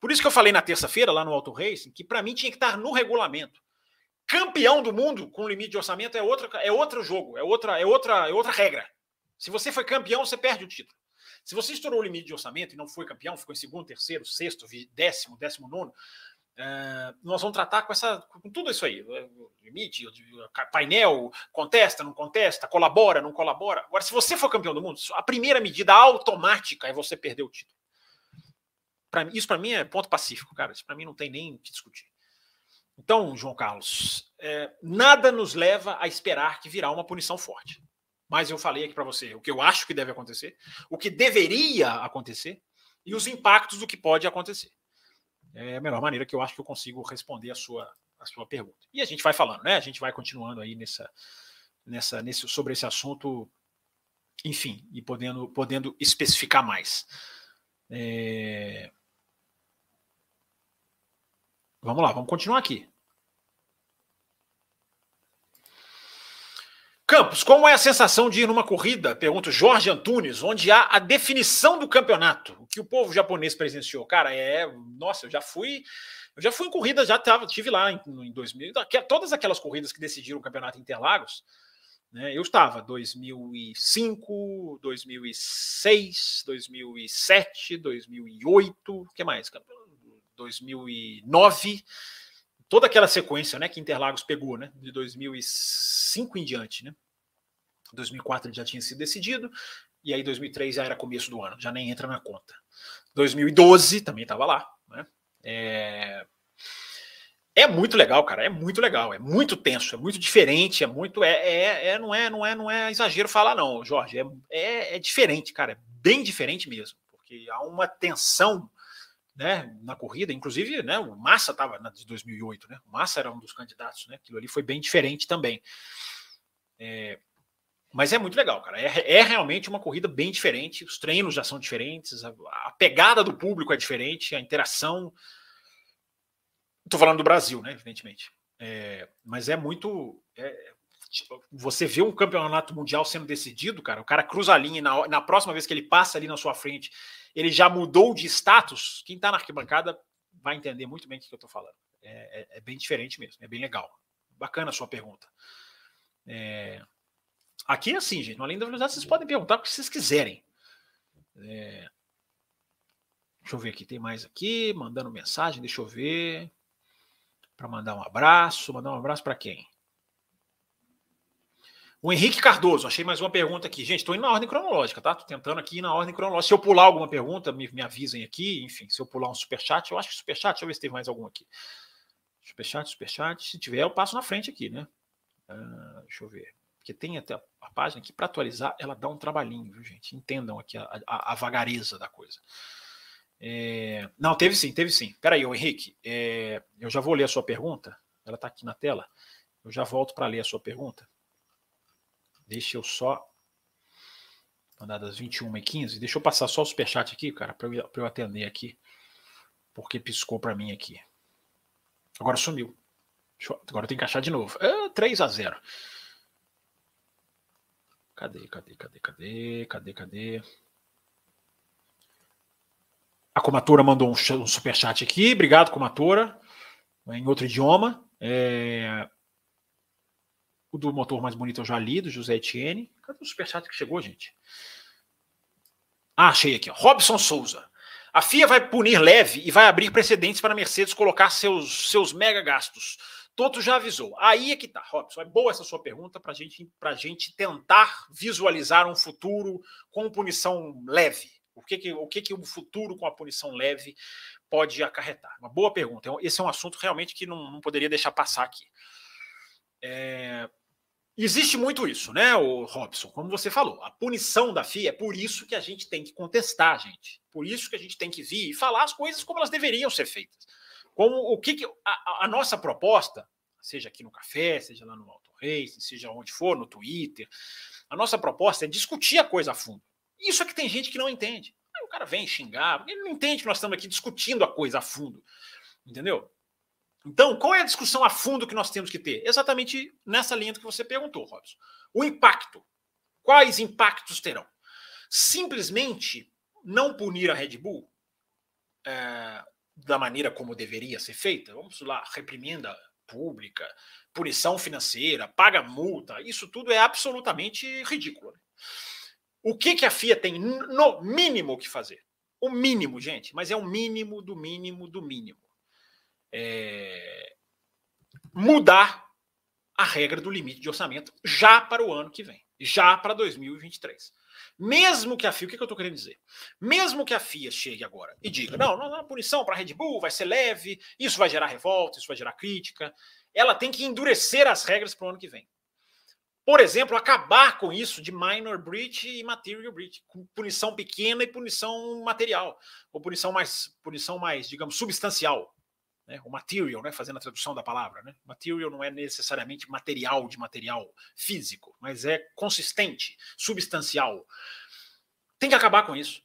Por isso que eu falei na terça-feira, lá no Auto Racing, que para mim tinha que estar no regulamento. Campeão do mundo com limite de orçamento é, outra, é outro jogo, é outra, é, outra, é outra regra. Se você foi campeão, você perde o título. Se você estourou o limite de orçamento e não foi campeão, ficou em segundo, terceiro, sexto, décimo, décimo nono, Uh, nós vamos tratar com essa com tudo isso aí limite painel contesta não contesta colabora não colabora agora se você for campeão do mundo a primeira medida automática é você perder o título pra, isso para mim é ponto pacífico cara isso para mim não tem nem que discutir então João Carlos é, nada nos leva a esperar que virá uma punição forte mas eu falei aqui para você o que eu acho que deve acontecer o que deveria acontecer e os impactos do que pode acontecer é a melhor maneira que eu acho que eu consigo responder a sua, a sua pergunta. E a gente vai falando, né? A gente vai continuando aí nessa, nessa, nesse, sobre esse assunto, enfim, e podendo, podendo especificar mais. É... Vamos lá, vamos continuar aqui. Campos, como é a sensação de ir numa corrida? Pergunta Jorge Antunes, onde há a definição do campeonato. O que o povo japonês presenciou? Cara, é. Nossa, eu já fui. Eu já fui em corrida, já tava, tive lá em, em 2000. Todas aquelas corridas que decidiram o campeonato Interlagos, né, eu estava 2005, 2006, 2007, 2008, o que mais? 2009 toda aquela sequência né, que Interlagos pegou, né, de 2005 em diante. Né? 2004 ele já tinha sido decidido, e aí 2003 já era começo do ano, já nem entra na conta. 2012 também estava lá. Né? É... é muito legal, cara, é muito legal, é muito tenso, é muito diferente, é muito. É, é, é não, é não é não é exagero falar, não, Jorge. É, é, é diferente, cara, é bem diferente mesmo, porque há uma tensão né, na corrida, inclusive, né, o Massa estava na de 2008, né? O Massa era um dos candidatos, né? Aquilo ali foi bem diferente também. É, mas é muito legal, cara. É, é, realmente uma corrida bem diferente. Os treinos já são diferentes, a, a pegada do público é diferente, a interação. Estou falando do Brasil, né? Evidentemente. É, mas é muito. É, você vê um campeonato mundial sendo decidido, cara. O cara cruza a linha e na, na próxima vez que ele passa ali na sua frente ele já mudou de status, quem está na arquibancada vai entender muito bem o que eu estou falando. É, é, é, bem diferente mesmo, é bem legal. Bacana a sua pergunta. É... Aqui é assim, gente, Além da Velocidade, vocês podem perguntar o que vocês quiserem. É... Deixa eu ver aqui, tem mais aqui, mandando mensagem, deixa eu ver. Para mandar um abraço, mandar um abraço para quem? O Henrique Cardoso, achei mais uma pergunta aqui. Gente, estou indo na ordem cronológica, tá? Estou tentando aqui ir na ordem cronológica. Se eu pular alguma pergunta, me, me avisem aqui. Enfim, se eu pular um superchat, eu acho que superchat, deixa eu ver se tem mais algum aqui. Superchat, superchat. Se tiver, eu passo na frente aqui, né? Uh, deixa eu ver. Porque tem até a página aqui para atualizar, ela dá um trabalhinho, viu, gente? Entendam aqui a, a, a vagareza da coisa. É... Não, teve sim, teve sim. Peraí, ô Henrique, é... eu já vou ler a sua pergunta. Ela está aqui na tela. Eu já volto para ler a sua pergunta. Deixa eu só. Mandar das 21 e 15. Deixa eu passar só o superchat aqui, cara, para eu, eu atender aqui. Porque piscou para mim aqui. Agora sumiu. Eu, agora tem que achar de novo. É, 3 a 0 Cadê, cadê, cadê, cadê, cadê, cadê? A Comatora mandou um, um superchat aqui. Obrigado, Comatora. Em outro idioma. É, o do motor mais bonito eu já li, do José Etienne. Cadê o superchat que chegou, gente? Ah, achei aqui. Ó. Robson Souza. A FIA vai punir leve e vai abrir precedentes para a Mercedes colocar seus, seus mega gastos. Toto já avisou. Aí é que tá, Robson. É boa essa sua pergunta para gente, a gente tentar visualizar um futuro com punição leve. O que, que, o que, que o futuro com a punição leve pode acarretar? Uma boa pergunta. Esse é um assunto realmente que não, não poderia deixar passar aqui. É, Existe muito isso, né, o Robson? Como você falou, a punição da FIA é por isso que a gente tem que contestar, gente. Por isso que a gente tem que vir e falar as coisas como elas deveriam ser feitas. Como o que, que a, a, nossa proposta, seja aqui no café, seja lá no Auto Race, seja onde for, no Twitter, a nossa proposta é discutir a coisa a fundo. Isso é que tem gente que não entende. Aí o cara vem xingar, ele não entende que nós estamos aqui discutindo a coisa a fundo. Entendeu? Então, qual é a discussão a fundo que nós temos que ter? Exatamente nessa linha que você perguntou, Robson. O impacto. Quais impactos terão? Simplesmente não punir a Red Bull é, da maneira como deveria ser feita. Vamos lá, reprimenda pública, punição financeira, paga multa. Isso tudo é absolutamente ridículo. O que, que a FIA tem no mínimo que fazer? O mínimo, gente, mas é o mínimo do mínimo do mínimo. É... Mudar a regra do limite de orçamento já para o ano que vem, já para 2023. Mesmo que a FIA, o que, que eu estou querendo dizer? Mesmo que a FIA chegue agora e diga: não, não, não punição para a Red Bull vai ser leve, isso vai gerar revolta, isso vai gerar crítica, ela tem que endurecer as regras para o ano que vem. Por exemplo, acabar com isso de minor breach e material breach, com punição pequena e punição material, ou punição mais, punição mais, digamos, substancial. Né? O material, né? fazendo a tradução da palavra. Né? Material não é necessariamente material de material físico, mas é consistente, substancial. Tem que acabar com isso.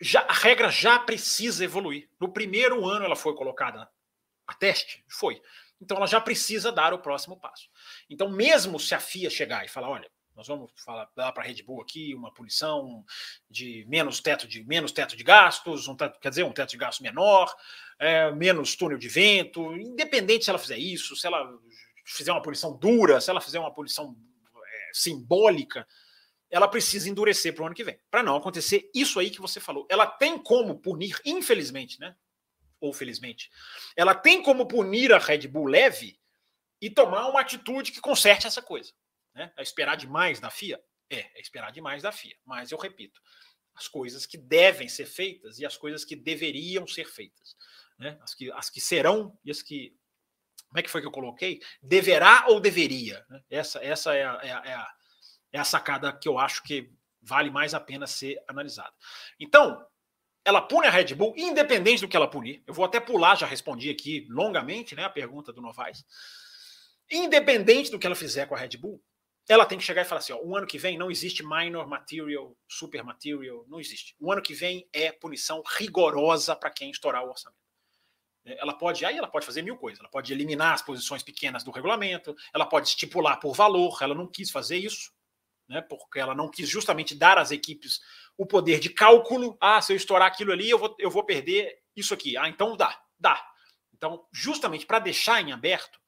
Já, a regra já precisa evoluir. No primeiro ano ela foi colocada a teste? Foi. Então ela já precisa dar o próximo passo. Então, mesmo se a FIA chegar e falar, olha, nós vamos falar, dar para a Red Bull aqui uma punição de menos teto de menos teto de gastos, um teto, quer dizer, um teto de gasto menor, é, menos túnel de vento, independente se ela fizer isso, se ela fizer uma punição dura, se ela fizer uma punição é, simbólica, ela precisa endurecer para o ano que vem, para não acontecer isso aí que você falou. Ela tem como punir, infelizmente, né? ou felizmente, ela tem como punir a Red Bull leve e tomar uma atitude que conserte essa coisa. Né? É esperar demais da FIA? É, é esperar demais da FIA. Mas eu repito, as coisas que devem ser feitas e as coisas que deveriam ser feitas. Né? As, que, as que serão e as que. Como é que foi que eu coloquei? Deverá ou deveria? Né? Essa, essa é, a, é, a, é, a, é a sacada que eu acho que vale mais a pena ser analisada. Então, ela pune a Red Bull, independente do que ela punir. Eu vou até pular, já respondi aqui longamente né, a pergunta do Novaes. Independente do que ela fizer com a Red Bull, ela tem que chegar e falar assim: ó, o ano que vem não existe minor material, super material, não existe. O ano que vem é punição rigorosa para quem estourar o orçamento. É, ela pode, aí ela pode fazer mil coisas. Ela pode eliminar as posições pequenas do regulamento, ela pode estipular por valor, ela não quis fazer isso, né, porque ela não quis justamente dar às equipes o poder de cálculo. Ah, se eu estourar aquilo ali, eu vou, eu vou perder isso aqui. Ah, então dá, dá. Então, justamente para deixar em aberto,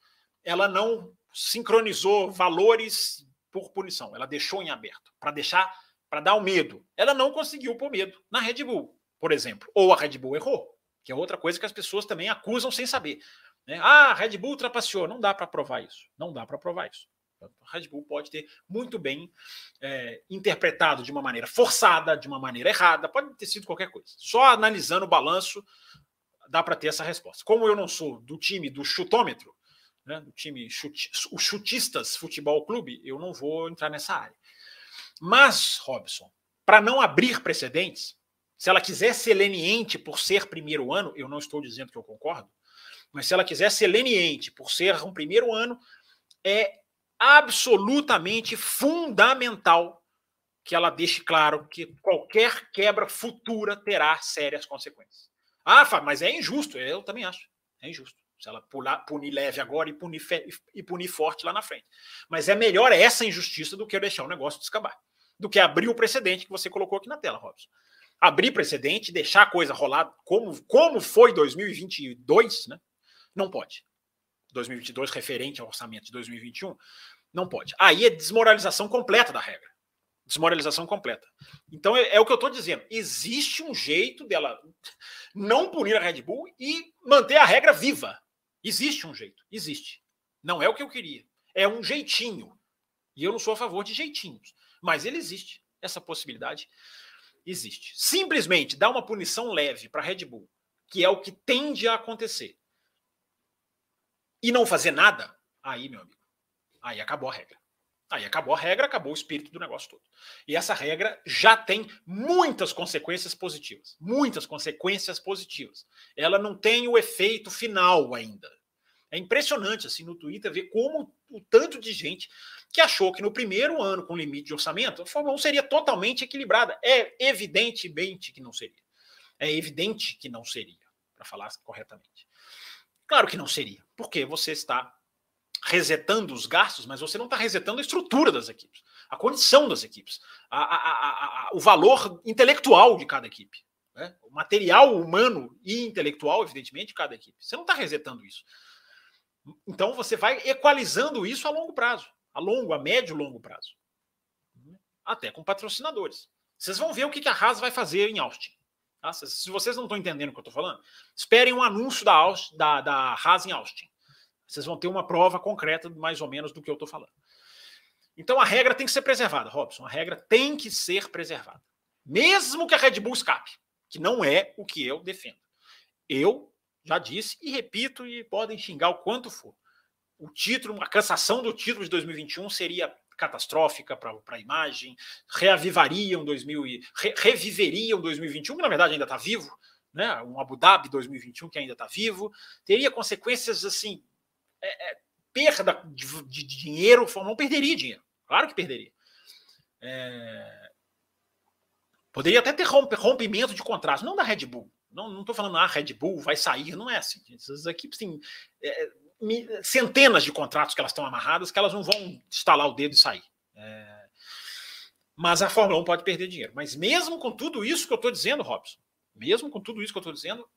ela não sincronizou valores por punição. Ela deixou em aberto para deixar, para dar o medo. Ela não conseguiu pôr medo na Red Bull, por exemplo. Ou a Red Bull errou, que é outra coisa que as pessoas também acusam sem saber. Né? Ah, Red Bull ultrapassou. Não dá para provar isso. Não dá para provar isso. A Red Bull pode ter muito bem é, interpretado de uma maneira forçada, de uma maneira errada, pode ter sido qualquer coisa. Só analisando o balanço dá para ter essa resposta. Como eu não sou do time do chutômetro, né, do time chute, Chutistas Futebol Clube, eu não vou entrar nessa área. Mas, Robson, para não abrir precedentes, se ela quiser ser leniente por ser primeiro ano, eu não estou dizendo que eu concordo, mas se ela quiser ser leniente por ser um primeiro ano, é absolutamente fundamental que ela deixe claro que qualquer quebra futura terá sérias consequências. Ah, mas é injusto. Eu também acho. É injusto. Se ela pular, punir leve agora e punir, e punir forte lá na frente. Mas é melhor essa injustiça do que eu deixar o negócio descabar. Do que abrir o precedente que você colocou aqui na tela, Robson. Abrir precedente, deixar a coisa rolar como, como foi 2022, né? Não pode. 2022 referente ao orçamento de 2021, não pode. Aí é desmoralização completa da regra. Desmoralização completa. Então é, é o que eu estou dizendo. Existe um jeito dela não punir a Red Bull e manter a regra viva. Existe um jeito. Existe. Não é o que eu queria. É um jeitinho. E eu não sou a favor de jeitinhos. Mas ele existe. Essa possibilidade existe. Simplesmente dar uma punição leve para Red Bull, que é o que tende a acontecer e não fazer nada, aí, meu amigo, aí acabou a regra. Aí acabou a regra, acabou o espírito do negócio todo. E essa regra já tem muitas consequências positivas. Muitas consequências positivas. Ela não tem o efeito final ainda. É impressionante assim no Twitter ver como o tanto de gente que achou que no primeiro ano com limite de orçamento a Fórmula 1 seria totalmente equilibrada. É evidentemente que não seria. É evidente que não seria, para falar corretamente. Claro que não seria, porque você está resetando os gastos, mas você não está resetando a estrutura das equipes, a condição das equipes, a, a, a, o valor intelectual de cada equipe, né? o material humano e intelectual, evidentemente, de cada equipe. Você não está resetando isso. Então você vai equalizando isso a longo prazo, a longo, a médio e longo prazo. até com patrocinadores. Vocês vão ver o que a Haas vai fazer em Austin. Tá? Se vocês não estão entendendo o que eu estou falando, esperem um anúncio da, Austin, da, da Haas em Austin. Vocês vão ter uma prova concreta, mais ou menos, do que eu estou falando. Então a regra tem que ser preservada, Robson. A regra tem que ser preservada. Mesmo que a Red Bull escape, que não é o que eu defendo. Eu já disse e repito, e podem xingar o quanto for. O título, a cassação do título de 2021 seria catastrófica para a imagem, reavivariam 2000 e, re, reviveriam 2021, que na verdade ainda está vivo, né? um Abu Dhabi 2021 que ainda está vivo, teria consequências assim, é, é, perda de, de, dinheiro, não perderia dinheiro, claro que perderia. É, poderia até ter romp, rompimento de contrato, não da Red Bull, não estou falando, ah, Red Bull vai sair, não é assim. Essas equipes têm é, centenas de contratos que elas estão amarradas que elas não vão estalar o dedo e sair. É, mas a Fórmula 1 pode perder dinheiro. Mas mesmo com tudo isso que eu estou dizendo, Robson, mesmo com tudo isso que eu estou dizendo,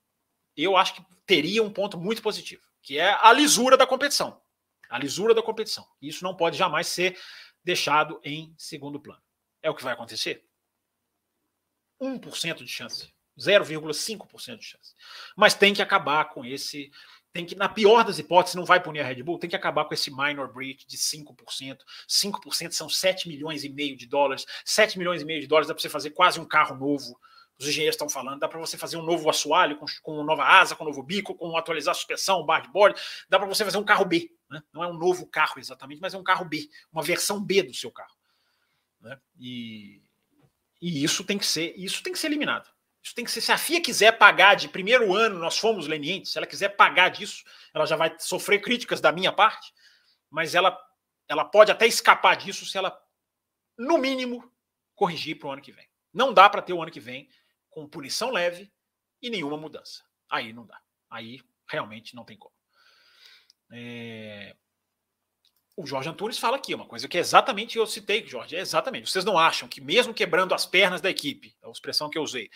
eu acho que teria um ponto muito positivo, que é a lisura da competição. A lisura da competição. Isso não pode jamais ser deixado em segundo plano. É o que vai acontecer? 1% de chance 0,5% de chance. Mas tem que acabar com esse. Tem que, na pior das hipóteses, não vai punir a Red Bull, tem que acabar com esse minor breach de 5%. 5% são 7 milhões e meio de dólares. 7 milhões e meio de dólares dá para você fazer quase um carro novo. Os engenheiros estão falando, dá para você fazer um novo assoalho com, com nova asa, com novo bico, com atualizar a suspensão, board, dá para você fazer um carro B. Né? Não é um novo carro exatamente, mas é um carro B, uma versão B do seu carro. Né? E, e isso tem que ser, isso tem que ser eliminado. Isso tem que ser. Se a FIA quiser pagar de primeiro ano, nós fomos lenientes. Se ela quiser pagar disso, ela já vai sofrer críticas da minha parte, mas ela, ela pode até escapar disso se ela, no mínimo, corrigir para o ano que vem. Não dá para ter o ano que vem com punição leve e nenhuma mudança. Aí não dá. Aí realmente não tem como. É... O Jorge Antunes fala aqui uma coisa que é exatamente eu citei, Jorge, é exatamente. Vocês não acham que mesmo quebrando as pernas da equipe, é a expressão que eu usei,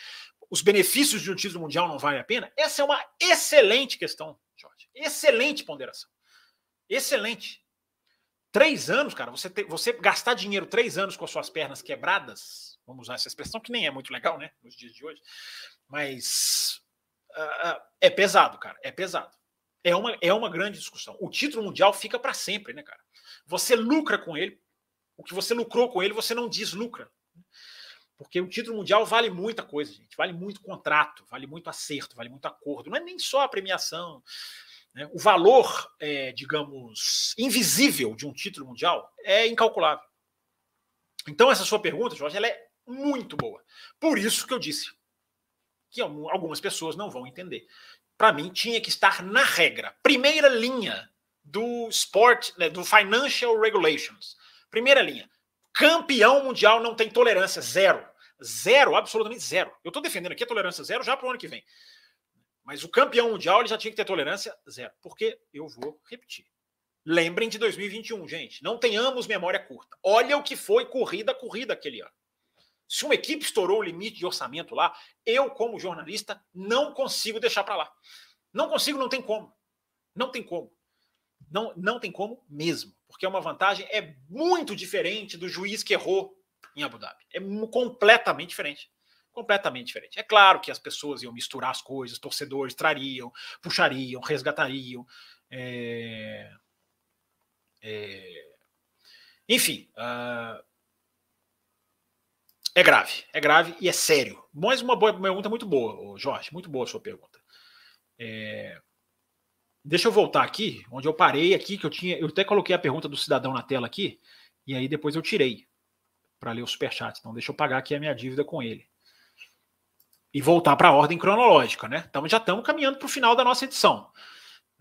os benefícios de um título mundial não valem a pena? Essa é uma excelente questão, Jorge. Excelente ponderação. Excelente. Três anos, cara, você, você gastar dinheiro três anos com as suas pernas quebradas, vamos usar essa expressão que nem é muito legal, né, nos dias de hoje, mas uh, é pesado, cara, é pesado. É uma, é uma grande discussão. O título mundial fica para sempre, né, cara? Você lucra com ele, o que você lucrou com ele, você não deslucra. Porque o título mundial vale muita coisa, gente. Vale muito contrato, vale muito acerto, vale muito acordo. Não é nem só a premiação. Né? O valor, é, digamos, invisível de um título mundial é incalculável. Então, essa sua pergunta, Jorge, ela é muito boa. Por isso que eu disse que algumas pessoas não vão entender. Para mim, tinha que estar na regra. Primeira linha do Sport, né, do Financial Regulations. Primeira linha Campeão mundial não tem tolerância, zero. Zero, absolutamente zero. Eu estou defendendo aqui a tolerância zero já para o ano que vem. Mas o campeão mundial ele já tinha que ter tolerância zero. Porque eu vou repetir. Lembrem de 2021, gente. Não tenhamos memória curta. Olha o que foi corrida corrida aquele ano. Se uma equipe estourou o limite de orçamento lá, eu, como jornalista, não consigo deixar para lá. Não consigo, não tem como. Não tem como. Não, não tem como mesmo, porque é uma vantagem é muito diferente do juiz que errou em Abu Dhabi. É completamente diferente. Completamente diferente. É claro que as pessoas iam misturar as coisas, torcedores trariam, puxariam, resgatariam. É... É... Enfim, uh... é grave, é grave e é sério. Mas uma boa pergunta muito boa, Jorge, muito boa a sua pergunta. É... Deixa eu voltar aqui, onde eu parei aqui, que eu tinha. Eu até coloquei a pergunta do cidadão na tela aqui, e aí depois eu tirei para ler o superchat. Então, deixa eu pagar aqui a minha dívida com ele. E voltar para a ordem cronológica, né? Então, já estamos caminhando para o final da nossa edição.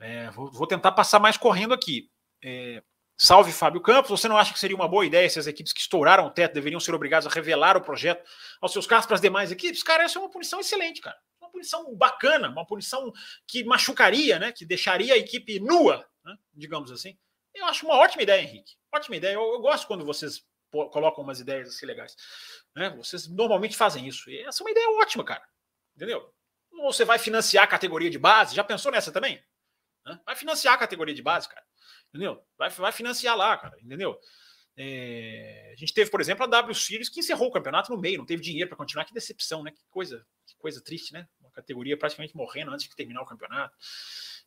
É, vou, vou, tentar passar mais correndo aqui. É, salve Fábio Campos. Você não acha que seria uma boa ideia se as equipes que estouraram o teto deveriam ser obrigadas a revelar o projeto aos seus carros para as demais equipes? Cara, essa é uma punição excelente, cara punição bacana, uma punição que machucaria, né? Que deixaria a equipe nua, né, digamos assim. Eu acho uma ótima ideia, Henrique. Ótima ideia. Eu, eu gosto quando vocês colocam umas ideias assim legais. Né? Vocês normalmente fazem isso. E essa é uma ideia ótima, cara. Entendeu? Ou você vai financiar a categoria de base? Já pensou nessa também? Vai financiar a categoria de base, cara. Entendeu? Vai, vai financiar lá, cara. Entendeu? É, a gente teve, por exemplo, a W Series que encerrou o campeonato no meio, não teve dinheiro para continuar. Que decepção, né? Que coisa, que coisa triste, né? Categoria praticamente morrendo antes de terminar o campeonato.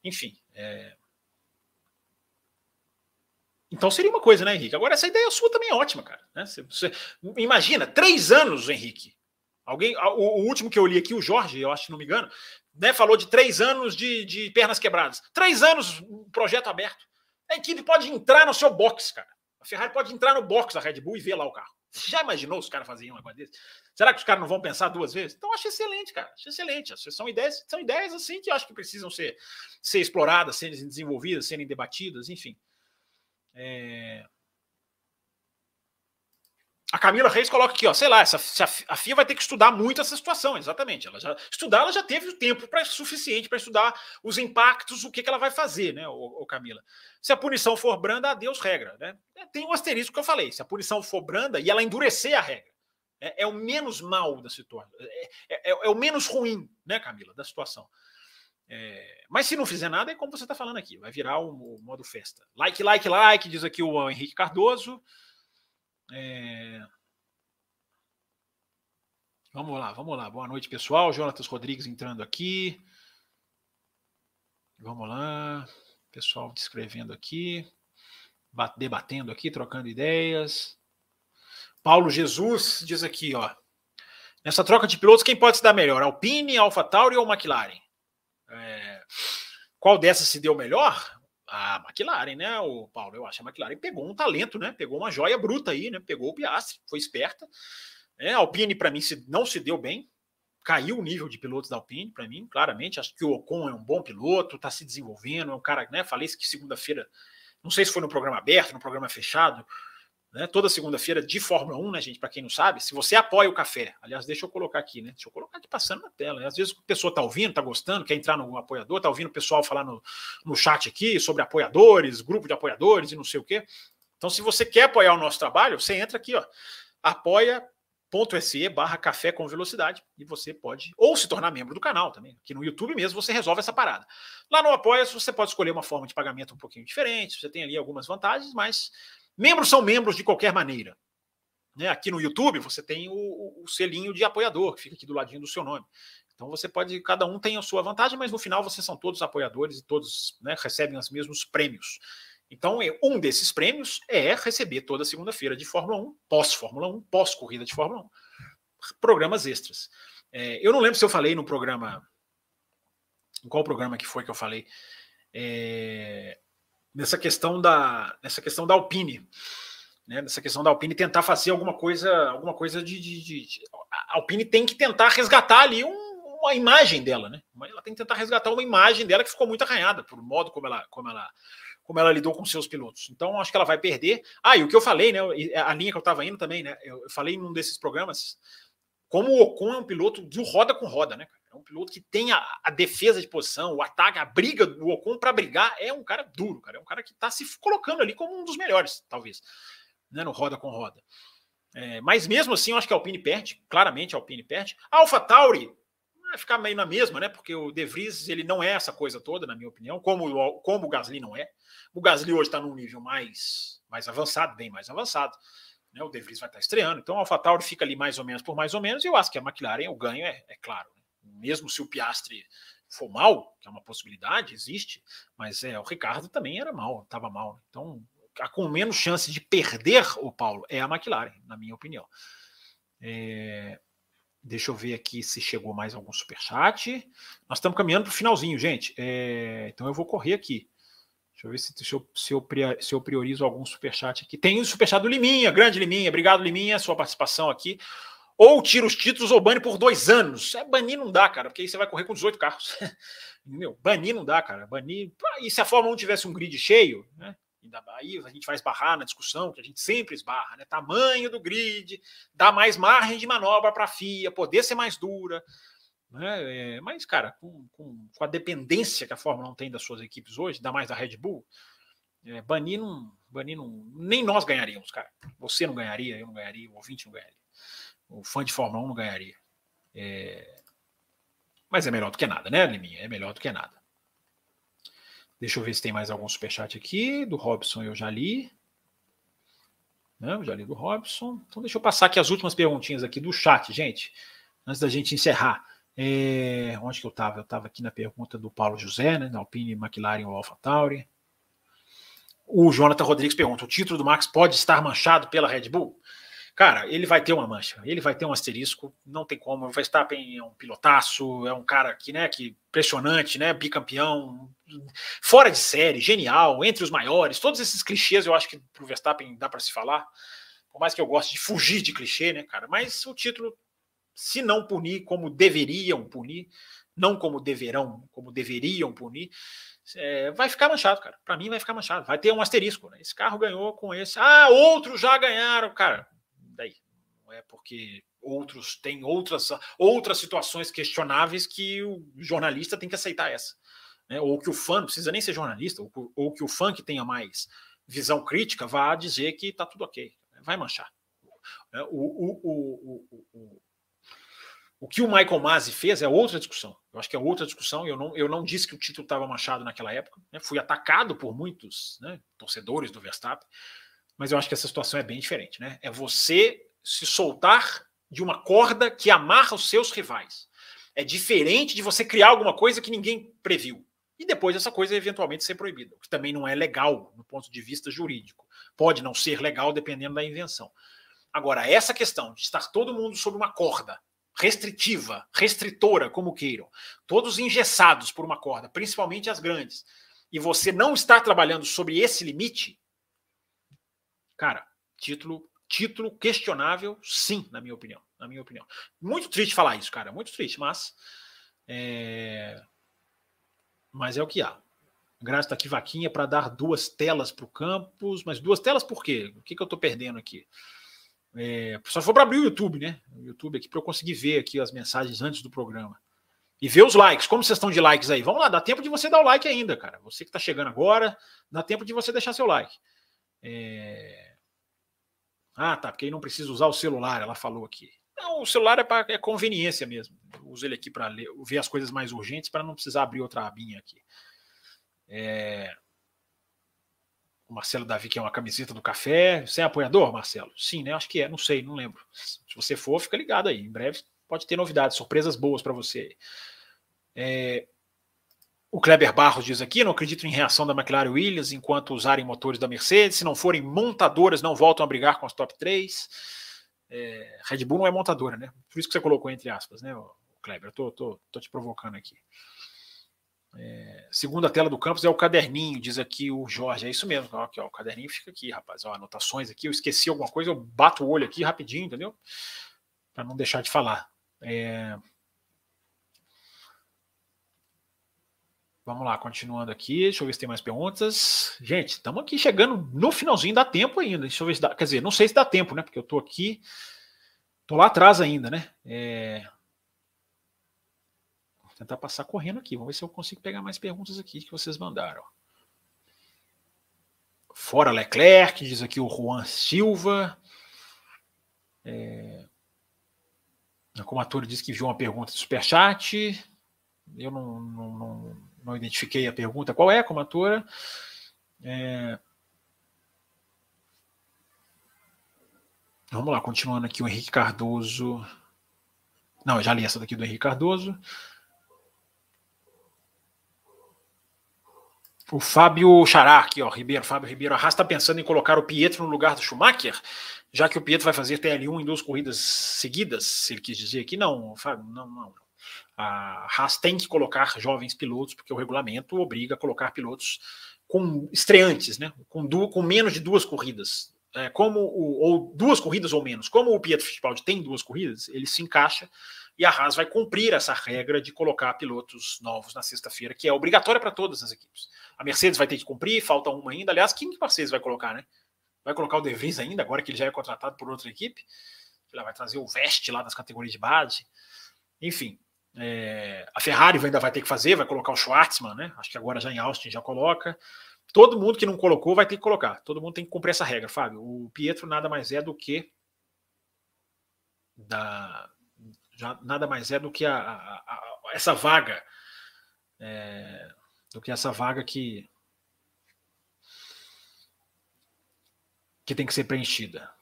Enfim. É... Então seria uma coisa, né, Henrique? Agora, essa ideia sua também é ótima, cara. Né? Você, você, imagina, três anos, Henrique. Alguém, o, o, último que eu li aqui, o Jorge, eu acho que não me engano, né, falou de três anos de, de pernas quebradas. Três anos, projeto aberto. A equipe pode entrar no seu box, cara. A Ferrari pode entrar no box da Red Bull e ver lá o carro. Você já imaginou os caras fazerem uma coisa desse? Será que os caras não vão pensar duas vezes? Então, acho excelente, cara. Acho excelente. São ideias, são ideias assim que eu acho que precisam ser, ser exploradas, serem desenvolvidas, serem debatidas, enfim. É... A Camila Reis coloca aqui, ó, sei lá, essa, a FIA vai ter que estudar muito essa situação, exatamente. Ela já estudar, ela já teve o tempo para suficiente para estudar os impactos, o que, que ela vai fazer, né, o, o, Camila. Se a punição for branda, adeus regra, né? É, tem um asterisco que eu falei. Se a punição for branda e ela endurecer a regra, é, é o menos mal da situação, é, é, é, o menos ruim, né, Camila, da situação. É, mas se não fizer nada, é como você está falando aqui, vai virar o, o modo festa. Like, like, like, diz aqui o Henrique Cardoso. É... Vamos lá, vamos lá. Boa noite, pessoal. Jonatas Rodrigues entrando aqui. Vamos lá. Pessoal descrevendo aqui, debatendo aqui, trocando ideias. Paulo Jesus diz aqui, ó. Nessa troca de pilotos, quem pode se dar melhor? Alpine, AlphaTauri ou McLaren? É... Qual dessas se deu melhor? A McLaren, né, o Paulo? Eu acho que a McLaren pegou um talento, né? Pegou uma joia bruta aí, né? Pegou o Piastri, foi esperta. É, a Alpine, para mim, se, não se deu bem. Caiu o nível de pilotos da Alpine, para mim, claramente. Acho que o Ocon é um bom piloto, está se desenvolvendo, é um cara, né? Falei que segunda-feira, não sei se foi no programa aberto, no programa fechado, né? Toda segunda-feira de Fórmula 1, né, gente? Para quem não sabe, se você apoia o café, aliás, deixa eu colocar aqui, né? Deixa eu colocar aqui passando na tela. Né? Às vezes a pessoa está ouvindo, está gostando, quer entrar no apoiador, está ouvindo o pessoal falar no, no chat aqui sobre apoiadores, grupo de apoiadores e não sei o quê. Então, se você quer apoiar o nosso trabalho, você entra aqui, ó, apoia.se barra café com velocidade e você pode, ou se tornar membro do canal também. Aqui no YouTube mesmo você resolve essa parada. Lá no Apoia você pode escolher uma forma de pagamento um pouquinho diferente, você tem ali algumas vantagens, mas Membros são membros de qualquer maneira. Né? Aqui no YouTube você tem o, o, selinho de apoiador, que fica aqui do ladinho do seu nome. Então você pode, cada um tem a sua vantagem, mas no final vocês são todos apoiadores e todos né, recebem os mesmos prêmios. Então, é, um desses prêmios é receber toda segunda-feira de Fórmula 1, pós-Fórmula 1, pós-corrida de Fórmula 1, programas extras. É, eu não lembro se eu falei no programa. Em qual programa que foi que eu falei? É, nessa questão da nessa questão da Alpine, né? Nessa questão da Alpine tentar fazer alguma coisa, alguma coisa de, de, de, de a Alpine tem que tentar resgatar ali um, uma imagem dela, né? Ela tem que tentar resgatar uma imagem dela que ficou muito arranhada por modo como ela como ela como ela lidou com seus pilotos. Então acho que ela vai perder. Ah, e o que eu falei, né? A linha que eu estava indo também, né? Eu falei num desses programas como o Ocon é um piloto de roda com roda, né? É um piloto que tem a, a defesa de posição, o ataque, a briga do Ocon para brigar. É um cara duro, cara. É um cara que está se colocando ali como um dos melhores, talvez, né, no roda com roda. É, mas mesmo assim, eu acho que a Alpine perde, claramente a Alpine perde. A Alpha Tauri vai ficar meio na mesma, né? Porque o De Vries ele não é essa coisa toda, na minha opinião, como, como o Gasly não é. O Gasly hoje está num nível mais, mais avançado, bem mais avançado. Né? O De Vries vai estar tá estreando. Então a AlphaTauri fica ali mais ou menos por mais ou menos. E eu acho que a McLaren, o ganho é, é claro. Mesmo se o Piastre for mal, que é uma possibilidade, existe, mas é, o Ricardo também era mal, estava mal. Então, a com menos chance de perder o Paulo é a McLaren, na minha opinião. É, deixa eu ver aqui se chegou mais algum superchat. Nós estamos caminhando para o finalzinho, gente. É, então eu vou correr aqui. Deixa eu ver se, se, eu, se, eu, se eu priorizo algum superchat aqui. Tem o superchat do Liminha, grande Liminha. Obrigado, Liminha, sua participação aqui. Ou tira os títulos ou bane por dois anos. É, banir não dá, cara, porque aí você vai correr com 18 carros. Meu, banir não dá, cara. Banir. E se a Fórmula 1 tivesse um grid cheio, né? Aí a gente vai esbarrar na discussão que a gente sempre esbarra, né? Tamanho do grid, dá mais margem de manobra para a FIA, poder ser mais dura. Né? É, mas, cara, com, com, com, a dependência que a Fórmula 1 tem das suas equipes hoje, ainda mais da Red Bull, é, banir não. Banir não. Nem nós ganharíamos, cara. Você não ganharia, eu não ganharia, o ouvinte não ganharia. O fã de Fórmula 1 não ganharia. É... Mas é melhor do que nada, né, Liminha? É melhor do que nada. Deixa eu ver se tem mais algum superchat aqui. Do Robson eu já li. Né? Já li do Robson. Então deixa eu passar aqui as últimas perguntinhas aqui do chat, gente. Antes da gente encerrar. É, onde que eu estava? Eu estava aqui na pergunta do Paulo José, né, da Alpine, McLaren ou AlphaTauri. O Jonathan Rodrigues pergunta: o título do Max pode estar manchado pela Red Bull? Cara, ele vai ter uma mancha, ele vai ter um asterisco, não tem como. O Verstappen é um pilotaço, é um cara que, né, que impressionante, né, bicampeão, fora de série, genial, entre os maiores. Todos esses clichês eu acho que pro Verstappen dá para se falar. Por mais que eu goste de fugir de clichê, né, cara? Mas o título, se não punir como deveriam punir, não como deverão, como deveriam punir, é, vai ficar manchado, cara. Para mim vai ficar manchado. Vai ter um asterisco. Né? Esse carro ganhou com esse. Ah, outros já ganharam, cara daí. Não é porque outros têm outras, outras situações questionáveis que o jornalista tem que aceitar essa. Né? Ou que o fã, não precisa nem ser jornalista, ou, ou que o fã que tenha mais visão crítica vá dizer que está tudo ok. Vai manchar. O, o, o, o, o que o Michael Masi fez é outra discussão. Eu acho que é outra discussão. Eu não, eu não disse que o título estava manchado naquela época. Né? Fui atacado por muitos né, torcedores do Verstappen mas eu acho que essa situação é bem diferente, né? É você se soltar de uma corda que amarra os seus rivais. É diferente de você criar alguma coisa que ninguém previu. E depois essa coisa eventualmente ser proibida, o que também não é legal no ponto de vista jurídico. Pode não ser legal dependendo da invenção. Agora, essa questão de estar todo mundo sob uma corda restritiva, restritora, como queiram, todos engessados por uma corda, principalmente as grandes, e você não estar trabalhando sobre esse limite, Cara, título título questionável, sim, na minha opinião. Na minha opinião. Muito triste falar isso, cara. Muito triste, mas. É... Mas é o que há. Graça está aqui, vaquinha, para dar duas telas para o campus. Mas duas telas por quê? O que, que eu estou perdendo aqui? É... Só for para abrir o YouTube, né? O YouTube aqui para eu conseguir ver aqui as mensagens antes do programa. E ver os likes. Como vocês estão de likes aí? Vamos lá, dá tempo de você dar o like ainda, cara. Você que está chegando agora, dá tempo de você deixar seu like. É... Ah, tá, porque aí não precisa usar o celular, ela falou aqui. Não, o celular é para é conveniência mesmo. Eu uso ele aqui para ver as coisas mais urgentes para não precisar abrir outra abinha aqui. É... O Marcelo Davi, que é uma camiseta do café. Você é apoiador, Marcelo? Sim, né? Acho que é, não sei, não lembro. Se você for, fica ligado aí. Em breve pode ter novidades, surpresas boas para você. É... O Kleber Barros diz aqui: não acredito em reação da McLaren Williams enquanto usarem motores da Mercedes. Se não forem montadoras, não voltam a brigar com as top 3. É, Red Bull não é montadora, né? Por isso que você colocou entre aspas, né, Kleber? Eu tô, tô, tô te provocando aqui. É, segunda tela do campus é o caderninho, diz aqui o Jorge. É isso mesmo. Ó, aqui, ó, o caderninho fica aqui, rapaz. Ó, anotações aqui. Eu esqueci alguma coisa, eu bato o olho aqui rapidinho, entendeu? Para não deixar de falar. É, Vamos lá, continuando aqui. Deixa eu ver se tem mais perguntas. Gente, estamos aqui chegando no finalzinho, dá tempo ainda. Deixa eu ver se dá. Quer dizer, não sei se dá tempo, né? Porque eu estou aqui. Estou lá atrás ainda, né? É... Vou tentar passar correndo aqui. Vamos ver se eu consigo pegar mais perguntas aqui que vocês mandaram. Fora Leclerc, diz aqui o Juan Silva. É... A comatura diz que viu uma pergunta do Superchat. Eu não, não, não não identifiquei a pergunta. Qual é a comatura? É... Vamos lá, continuando aqui o Henrique Cardoso. Não, eu já li essa daqui do Henrique Cardoso. O Fábio Xará, aqui, ó, Ribeiro, Fábio Ribeiro. A Haas está pensando em colocar o Pietro no lugar do Schumacher, já que o Pietro vai fazer TL1 em duas corridas seguidas, se ele quis dizer aqui. Não, Fábio, não, não a Haas tem que colocar jovens pilotos, porque o regulamento obriga a colocar pilotos com estreantes, né? com, du com menos de duas corridas. É, como o, ou duas corridas ou menos. Como o Pietro Fittipaldi tem duas corridas, ele se encaixa e a Haas vai cumprir essa regra de colocar pilotos novos na sexta-feira, que é obrigatória para todas as equipes. A Mercedes vai ter que cumprir, falta uma ainda. Aliás, quem que Mercedes vai colocar, né? Vai colocar o De Vries ainda, agora que ele já é contratado por outra equipe. Ela vai trazer o Veste lá das categorias de base. Enfim, é, a Ferrari ainda vai ter que fazer, vai colocar o Schwartzman, né? Acho que agora já em Austin já coloca. Todo mundo que não colocou vai ter que colocar. Todo mundo tem que cumprir essa regra, Fábio. O Pietro nada mais é do que da já nada mais é do que a, a, a essa vaga é, do que essa vaga que que tem que ser preenchida.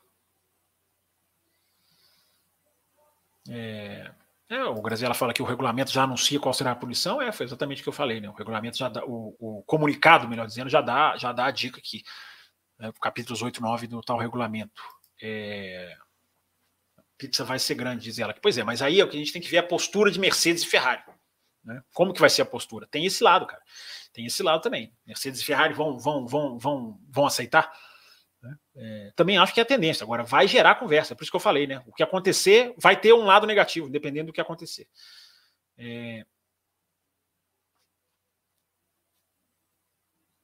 É, é, o Graziella fala que o regulamento já anuncia qual será a punição. É, foi exatamente o que eu falei, né? O regulamento já dá, o, o comunicado, melhor dizendo, já dá, já dá a dica aqui. Né? Capítulos 8 e 9 do tal regulamento. É, a pizza vai ser grande, diz ela. Pois é, mas aí é o que a gente tem que ver a postura de Mercedes e Ferrari. Né? Como que vai ser a postura? Tem esse lado, cara. Tem esse lado também. Mercedes e Ferrari vão, vão, vão, vão, vão aceitar? É, também acho que é a tendência. Agora, vai gerar conversa, é por isso que eu falei, né? O que acontecer vai ter um lado negativo, dependendo do que acontecer. É...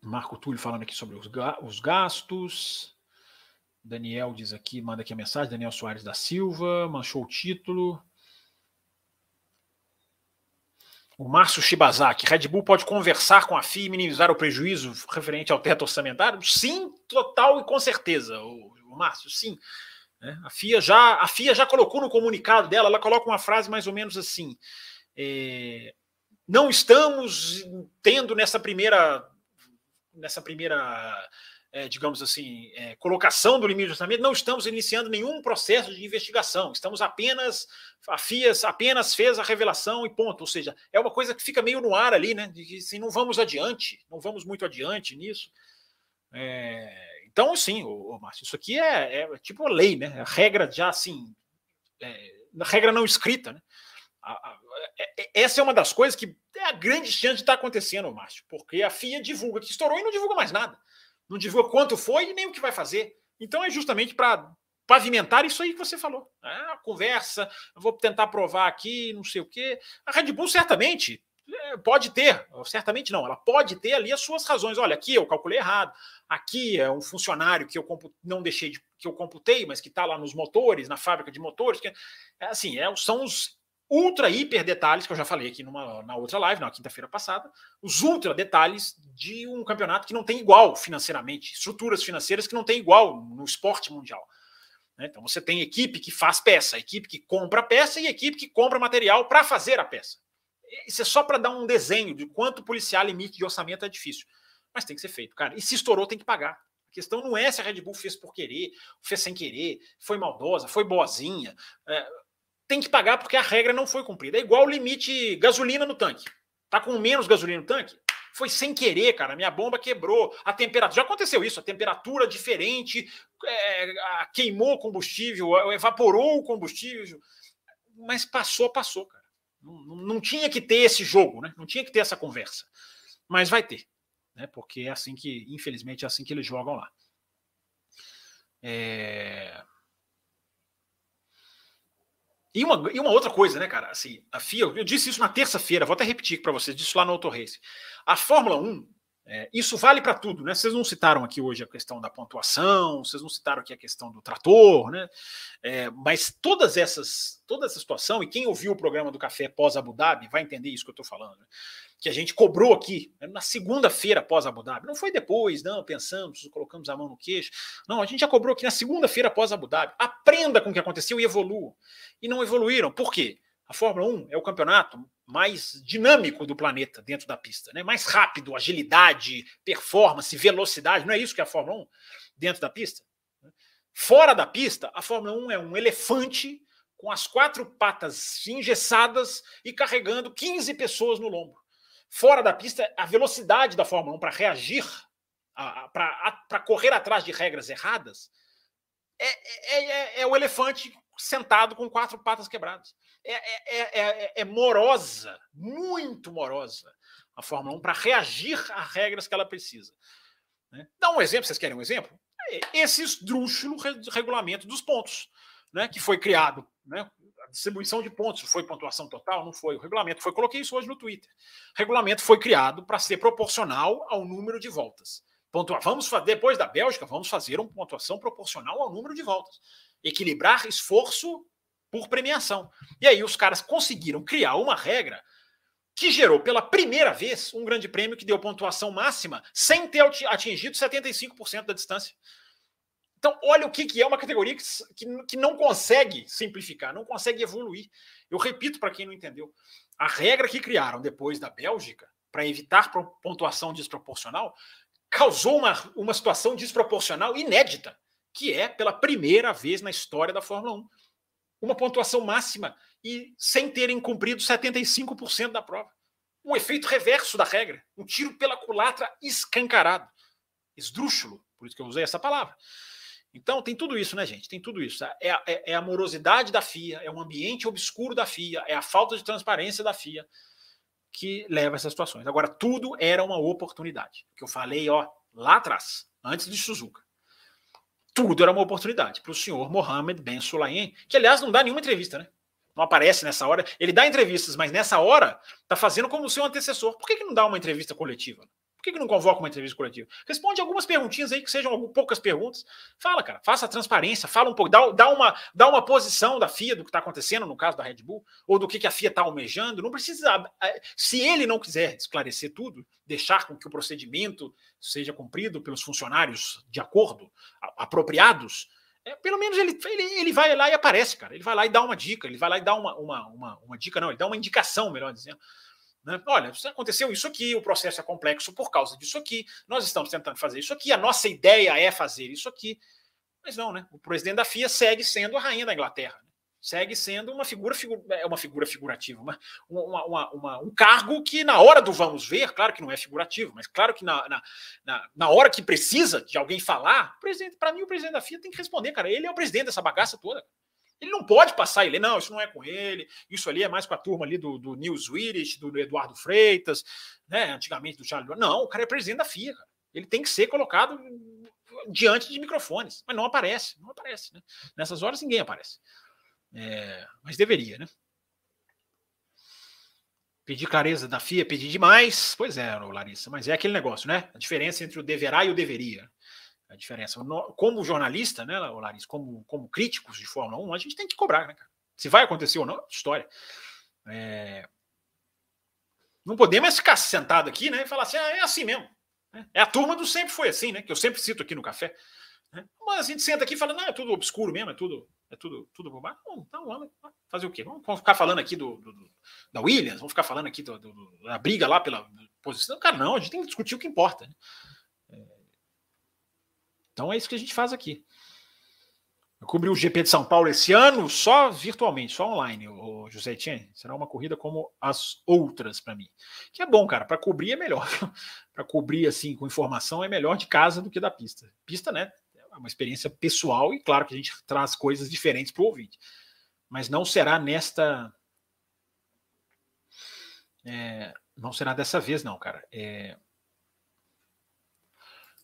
Marco Túlio falando aqui sobre os, ga os gastos. Daniel diz aqui, manda aqui a mensagem. Daniel Soares da Silva, manchou o título. O Márcio Shibazaki, Red Bull pode conversar com a FIA e minimizar o prejuízo referente ao teto orçamentário? Sim, total e com certeza, o, o Márcio, sim. É, a, FIA já, a FIA já colocou no comunicado dela, ela coloca uma frase mais ou menos assim: é, não estamos tendo nessa primeira nessa primeira é, digamos assim, é, colocação do limite de orçamento, não estamos iniciando nenhum processo de investigação. Estamos apenas, a FIAS apenas fez a revelação e ponto. Ou seja, é uma coisa que fica meio no ar ali, né? De que assim, não vamos adiante, não vamos muito adiante nisso. É, então, sim, ô, ô, Márcio, isso aqui é, é tipo lei, né? A regra já assim, é, regra não escrita, né? É, é, essa é uma das coisas que é a grande chance de estar acontecendo, Márcio, porque a FIA divulga que estourou e não divulga mais nada não divulga quanto foi e nem o que vai fazer. Então é justamente para pavimentar isso aí que você falou. Ah, conversa, vou tentar provar aqui, não sei o quê. A Red Bull certamente é, pode ter, certamente não, ela pode ter ali as suas razões. Olha, aqui eu calculei errado, aqui é um funcionário que eu não deixei de, que eu computei, mas que está lá nos motores, na fábrica de motores. Que, é, assim, é, são os ultra hiper detalhes, que eu já falei aqui numa, na outra live, na quinta-feira passada, os ultra detalhes de um campeonato que não tem igual financeiramente, estruturas financeiras que não tem igual no esporte mundial. Né? Então você tem equipe que faz peça, equipe que compra peça e equipe que compra material para fazer a peça. Isso é só para dar um desenho de quanto policiar limite de orçamento é difícil. Mas tem que ser feito, cara. E se estourou, tem que pagar. A questão não é se a Red Bull fez por querer, fez sem querer, foi maldosa, foi boazinha. É, tem que pagar porque a regra não foi cumprida. É igual o limite gasolina no tanque. Tá com menos gasolina no tanque? Foi sem querer, cara. Minha bomba quebrou. A temperatura. Já aconteceu isso. A temperatura diferente é, queimou o combustível, evaporou o combustível. Mas passou, passou, cara. Não, não, tinha que ter esse jogo, né? Não tinha que ter essa conversa. Mas vai ter, né? Porque é assim que, infelizmente, é assim que eles jogam lá. É... E uma, e uma outra coisa, né, cara? Assim, a FIA, eu disse isso na terça-feira, vou até repetir para vocês, disse lá no Auto Race. A Fórmula 1, é, isso vale para tudo, né? Vocês não citaram aqui hoje a questão da pontuação, vocês não citaram aqui a questão do trator, né? É, mas todas essas, toda essa situação, e quem ouviu o programa do Café pós Abu Dhabi vai entender isso que eu estou falando. Né? que a gente cobrou aqui né, na segunda-feira após Abu Dhabi. Não foi depois, não, pensamos, colocamos a mão no queixo. Não, a gente já cobrou aqui na segunda-feira após Abu Dhabi. Aprenda com o que aconteceu e evolua. E não evoluíram. Por quê? A Fórmula 1 é o campeonato mais dinâmico do planeta dentro da pista, né? Mais rápido, agilidade, performance, velocidade. Não é isso que é a Fórmula 1 dentro da pista? Fora da pista, a Fórmula 1 é um elefante com as quatro patas engessadas e carregando 15 pessoas no lombo fora da pista, a velocidade da Fórmula 1 para reagir, para correr atrás de regras erradas, é, é, é, é, o elefante sentado com quatro patas quebradas. É, é morosa, muito morosa a Fórmula 1 para reagir a regras que ela precisa. Né? Dá um exemplo, vocês querem um exemplo? Esse esdrúxulo regulamento dos pontos, né, que foi criado né, distribuição de pontos. Foi pontuação total? Não foi. O regulamento foi. Coloquei isso hoje no Twitter. O regulamento foi criado para ser proporcional ao número de voltas. Pontua, vamos depois da Bélgica, vamos fazer uma pontuação proporcional ao número de voltas. Equilibrar esforço por premiação. E aí os caras conseguiram criar uma regra que gerou pela primeira vez um grande prêmio que deu pontuação máxima sem ter atingido 75% da distância. Então, olha o que, é uma categoria que, que, que não consegue simplificar, não consegue evoluir. Eu repito para quem não entendeu: a regra que criaram depois da Bélgica para evitar pontuação desproporcional causou uma, uma situação desproporcional inédita. Que é pela primeira vez na história da Fórmula 1 uma pontuação máxima e sem terem cumprido 75% da prova. Um efeito reverso da regra, um tiro pela culatra escancarado, esdrúxulo, por isso que eu usei essa palavra. Então tem tudo isso, né, gente? Tem tudo isso. É, é, é, a morosidade da FIA, é o ambiente obscuro da FIA, é a falta de transparência da FIA que leva a essas situações. Agora, tudo era uma oportunidade. Que eu falei, ó, lá atrás, antes de Suzuka. Tudo era uma oportunidade para o senhor Mohamed Ben Sulayem, que aliás não dá nenhuma entrevista, né? Não aparece nessa hora. Ele dá entrevistas, mas nessa hora está fazendo como o seu antecessor. Por que, que não dá uma entrevista coletiva? Por que, que não convoca uma entrevista coletiva? Responde algumas perguntinhas aí, que sejam poucas perguntas. Fala, cara, faça a transparência, fala um pouco, dá, dá, uma, dá uma posição da FIA do que está acontecendo no caso da Red Bull, ou do que, que a FIA está almejando. Não precisa. Se ele não quiser esclarecer tudo, deixar com que o procedimento seja cumprido pelos funcionários de acordo, apropriados, é, pelo menos ele, ele, ele vai lá e aparece, cara. Ele vai lá e dá uma dica, ele vai lá e dá uma, uma, uma, uma dica, não, ele dá uma indicação, melhor dizendo né? Olha, aconteceu isso aqui, o processo é complexo por causa disso aqui, nós estamos tentando fazer isso aqui, a nossa ideia é fazer isso aqui. Mas não, né? O presidente da FIA segue sendo a rainha da Inglaterra. Né? Segue sendo uma figura, é uma figura figurativa, uma, uma, uma, um cargo que, na hora do vamos ver, claro que não é figurativo, mas claro que na, na, na hora que precisa de alguém falar, para mim, o presidente da FIA tem que responder, cara. Ele é o presidente dessa bagaça toda. Ele não pode passar e ler, não, isso não é com ele, isso ali é mais com a turma ali do, do News Swedish, do Eduardo Freitas, né, antigamente do Charles. Não, o cara é presidente da FIA, cara. Ele tem que ser colocado diante de microfones, mas não aparece, não aparece. Né? Nessas horas ninguém aparece. É, mas deveria, né? Pedir clareza da FIA, pedir demais. Pois é, Larissa, mas é aquele negócio, né? A diferença entre o deverá e o deveria a diferença. Como jornalista, né, Larissa, como, como críticos de Fórmula 1, a gente tem que cobrar, né, cara? Se vai acontecer ou não, é história. É... Não podemos ficar sentado aqui né, e falar assim, ah, é assim mesmo. Né? É a turma do sempre foi assim, né? Que eu sempre cito aqui no café. Né? Mas a gente senta aqui e fala, não, é tudo obscuro mesmo, é tudo, é tudo, tudo bobagem. Então vamos fazer o quê? Vamos ficar falando aqui do, do, do da Williams, vamos ficar falando aqui do, da briga lá pela posição. Cara, não, a gente tem que discutir o que importa. Né? Então é isso que a gente faz aqui. Eu cobri o GP de São Paulo esse ano só virtualmente, só online, o José Etienne. Será uma corrida como as outras para mim. Que é bom, cara. Para cobrir é melhor. para cobrir assim com informação é melhor de casa do que da pista. Pista, né? É uma experiência pessoal e claro que a gente traz coisas diferentes para o ouvinte. Mas não será nesta. É, não será dessa vez, não, cara. É,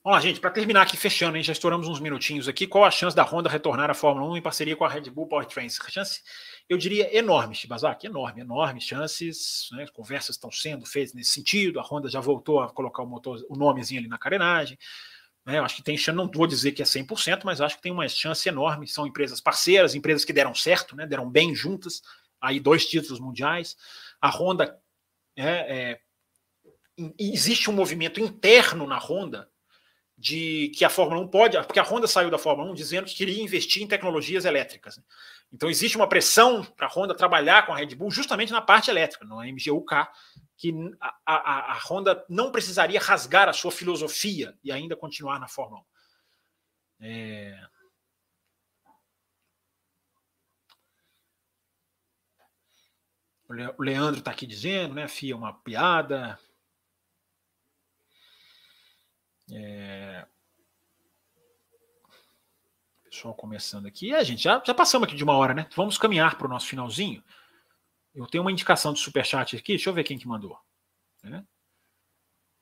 Vamos lá, gente, para terminar aqui, fechando, hein, já estouramos uns minutinhos aqui. Qual a chance da Honda retornar à Fórmula 1 em parceria com a Red Bull Powertrains? Chance, eu diria, enorme, Shibazaki, enorme, enorme chances. Né? Conversas estão sendo feitas nesse sentido. A Honda já voltou a colocar o motor, o nomezinho ali na carenagem. Né? Acho que tem chance, não vou dizer que é 100%, mas acho que tem uma chance enorme. São empresas parceiras, empresas que deram certo, né? deram bem juntas. Aí, dois títulos mundiais. A Honda. É, é, existe um movimento interno na Honda de que a Fórmula 1 pode, porque a Honda saiu da Fórmula 1 dizendo que queria investir em tecnologias elétricas. Né? Então existe uma pressão para a Honda trabalhar com a Red Bull justamente na parte elétrica, no MGUK, que a, a, a, Honda não precisaria rasgar a sua filosofia e ainda continuar na Fórmula 1. É... O Leandro está aqui dizendo, né? FIA é uma piada, é... Pessoal começando aqui. É, gente, já, já passamos aqui de uma hora, né? Vamos caminhar para o nosso finalzinho. Eu tenho uma indicação de superchat aqui. Deixa eu ver quem que mandou. Né?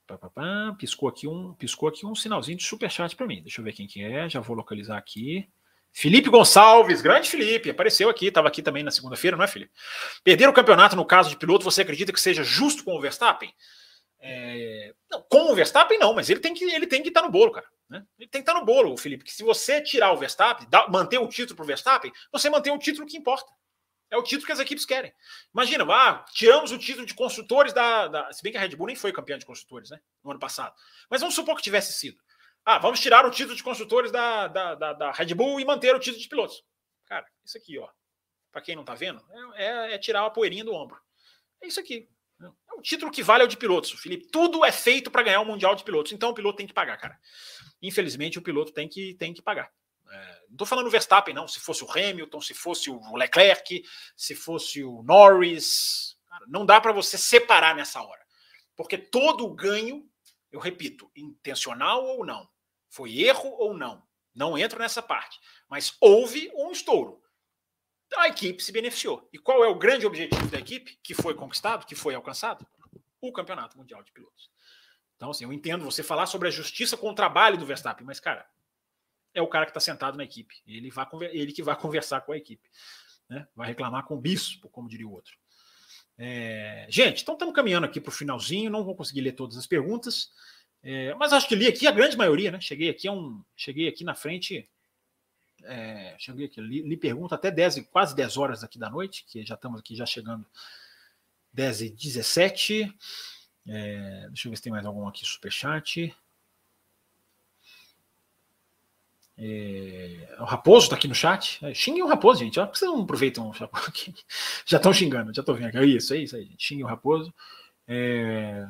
Pá, pá, pá, piscou aqui um piscou aqui um sinalzinho de superchat para mim. Deixa eu ver quem que é. Já vou localizar aqui. Felipe Gonçalves, grande Felipe, apareceu aqui, estava aqui também na segunda-feira, não é, Felipe? Perder o campeonato no caso de piloto, você acredita que seja justo com o Verstappen? É, não, com o Verstappen, não, mas ele tem que ele tem que estar tá no bolo, cara. Né? Ele tem que estar no bolo, Felipe. Que se você tirar o Verstappen, dá, manter o título para o Verstappen, você mantém o título que importa. É o título que as equipes querem. Imagina, ah, tiramos o título de construtores da, da, Se bem que a Red Bull nem foi campeã de construtores, né? No ano passado. Mas vamos supor que tivesse sido. Ah, vamos tirar o título de construtores da, da, da, da Red Bull e manter o título de pilotos. Cara, isso aqui, ó. Para quem não tá vendo, é, é, é tirar a poeirinha do ombro. É isso aqui. É um título que vale é o de pilotos, Felipe. Tudo é feito para ganhar o Mundial de Pilotos. Então o piloto tem que pagar, cara. Infelizmente, o piloto tem que, tem que pagar. É, não estou falando Verstappen, não. Se fosse o Hamilton, se fosse o Leclerc, se fosse o Norris. Cara, não dá para você separar nessa hora. Porque todo o ganho, eu repito, intencional ou não, foi erro ou não, não entro nessa parte. Mas houve um estouro. A equipe se beneficiou. E qual é o grande objetivo da equipe que foi conquistado, que foi alcançado? O Campeonato Mundial de Pilotos. Então, assim, eu entendo você falar sobre a justiça com o trabalho do Verstappen, mas, cara, é o cara que está sentado na equipe. Ele, vai, ele que vai conversar com a equipe. Né? Vai reclamar com o bispo, como diria o outro. É, gente, então estamos caminhando aqui para o finalzinho, não vou conseguir ler todas as perguntas, é, mas acho que li aqui a grande maioria, né? Cheguei aqui um, cheguei aqui na frente, é, cheguei aqui, li, li pergunta até 10, quase 10 horas aqui da noite, que já estamos aqui já chegando 10 e 17. É, deixa eu ver se tem mais algum aqui, superchat. É, o Raposo está aqui no chat. É, o Raposo, gente. Por que vocês não aproveitam? Já estão xingando, já estou vendo aqui. É isso, é isso aí, gente. O Raposo. É...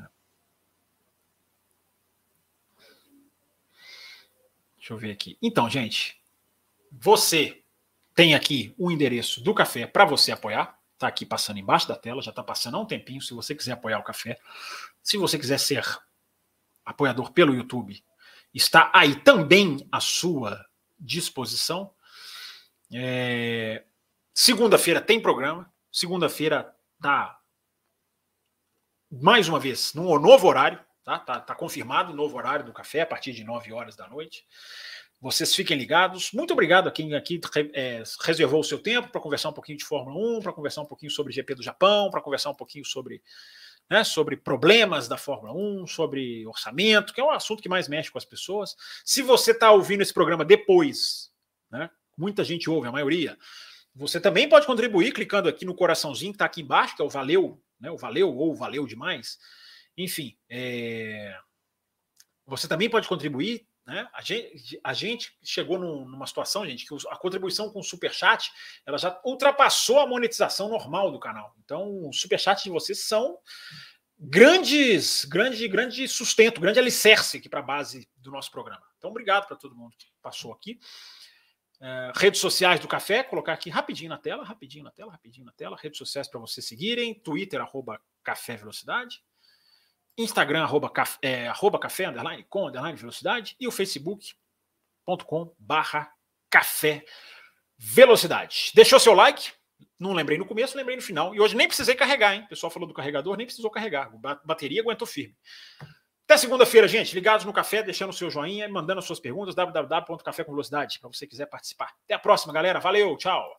Deixa eu ver aqui. Então, gente, você tem aqui o endereço do café para você apoiar. Está aqui passando embaixo da tela, já está passando há um tempinho. Se você quiser apoiar o café, se você quiser ser apoiador pelo YouTube, está aí também à sua disposição. É... Segunda-feira tem programa. Segunda-feira tá mais uma vez no novo horário, tá? Tá, tá confirmado o novo horário do café a partir de 9 horas da noite. Vocês fiquem ligados. Muito obrigado a quem aqui é, reservou o seu tempo para conversar um pouquinho de Fórmula 1, para conversar um pouquinho sobre GP do Japão, para conversar um pouquinho sobre né, sobre problemas da Fórmula 1, sobre orçamento, que é um assunto que mais mexe com as pessoas. Se você está ouvindo esse programa depois, né, muita gente ouve, a maioria, você também pode contribuir clicando aqui no coraçãozinho que está aqui embaixo, que é o valeu, né, o valeu ou valeu demais. Enfim, é... você também pode contribuir. Né? A, gente, a gente chegou num, numa situação, gente, que a contribuição com o Superchat ela já ultrapassou a monetização normal do canal. Então, os Superchats de vocês são grandes, grande, grande sustento, grande alicerce aqui para a base do nosso programa. Então, obrigado para todo mundo que passou aqui. É, redes sociais do Café, colocar aqui rapidinho na tela, rapidinho na tela, rapidinho na tela. Redes sociais para vocês seguirem: Twitter, arroba Café Velocidade. Instagram, arroba, café, é, arroba café, underline, com, underline, velocidade, e o facebook.com barra café velocidade. Deixou seu like? Não lembrei no começo, lembrei no final. E hoje nem precisei carregar, hein? O pessoal falou do carregador, nem precisou carregar. Bateria aguentou firme. Até segunda-feira, gente. Ligados no café, deixando o seu joinha, mandando as suas perguntas, www.cafécomvelocidade, para você quiser participar. Até a próxima, galera. Valeu, tchau.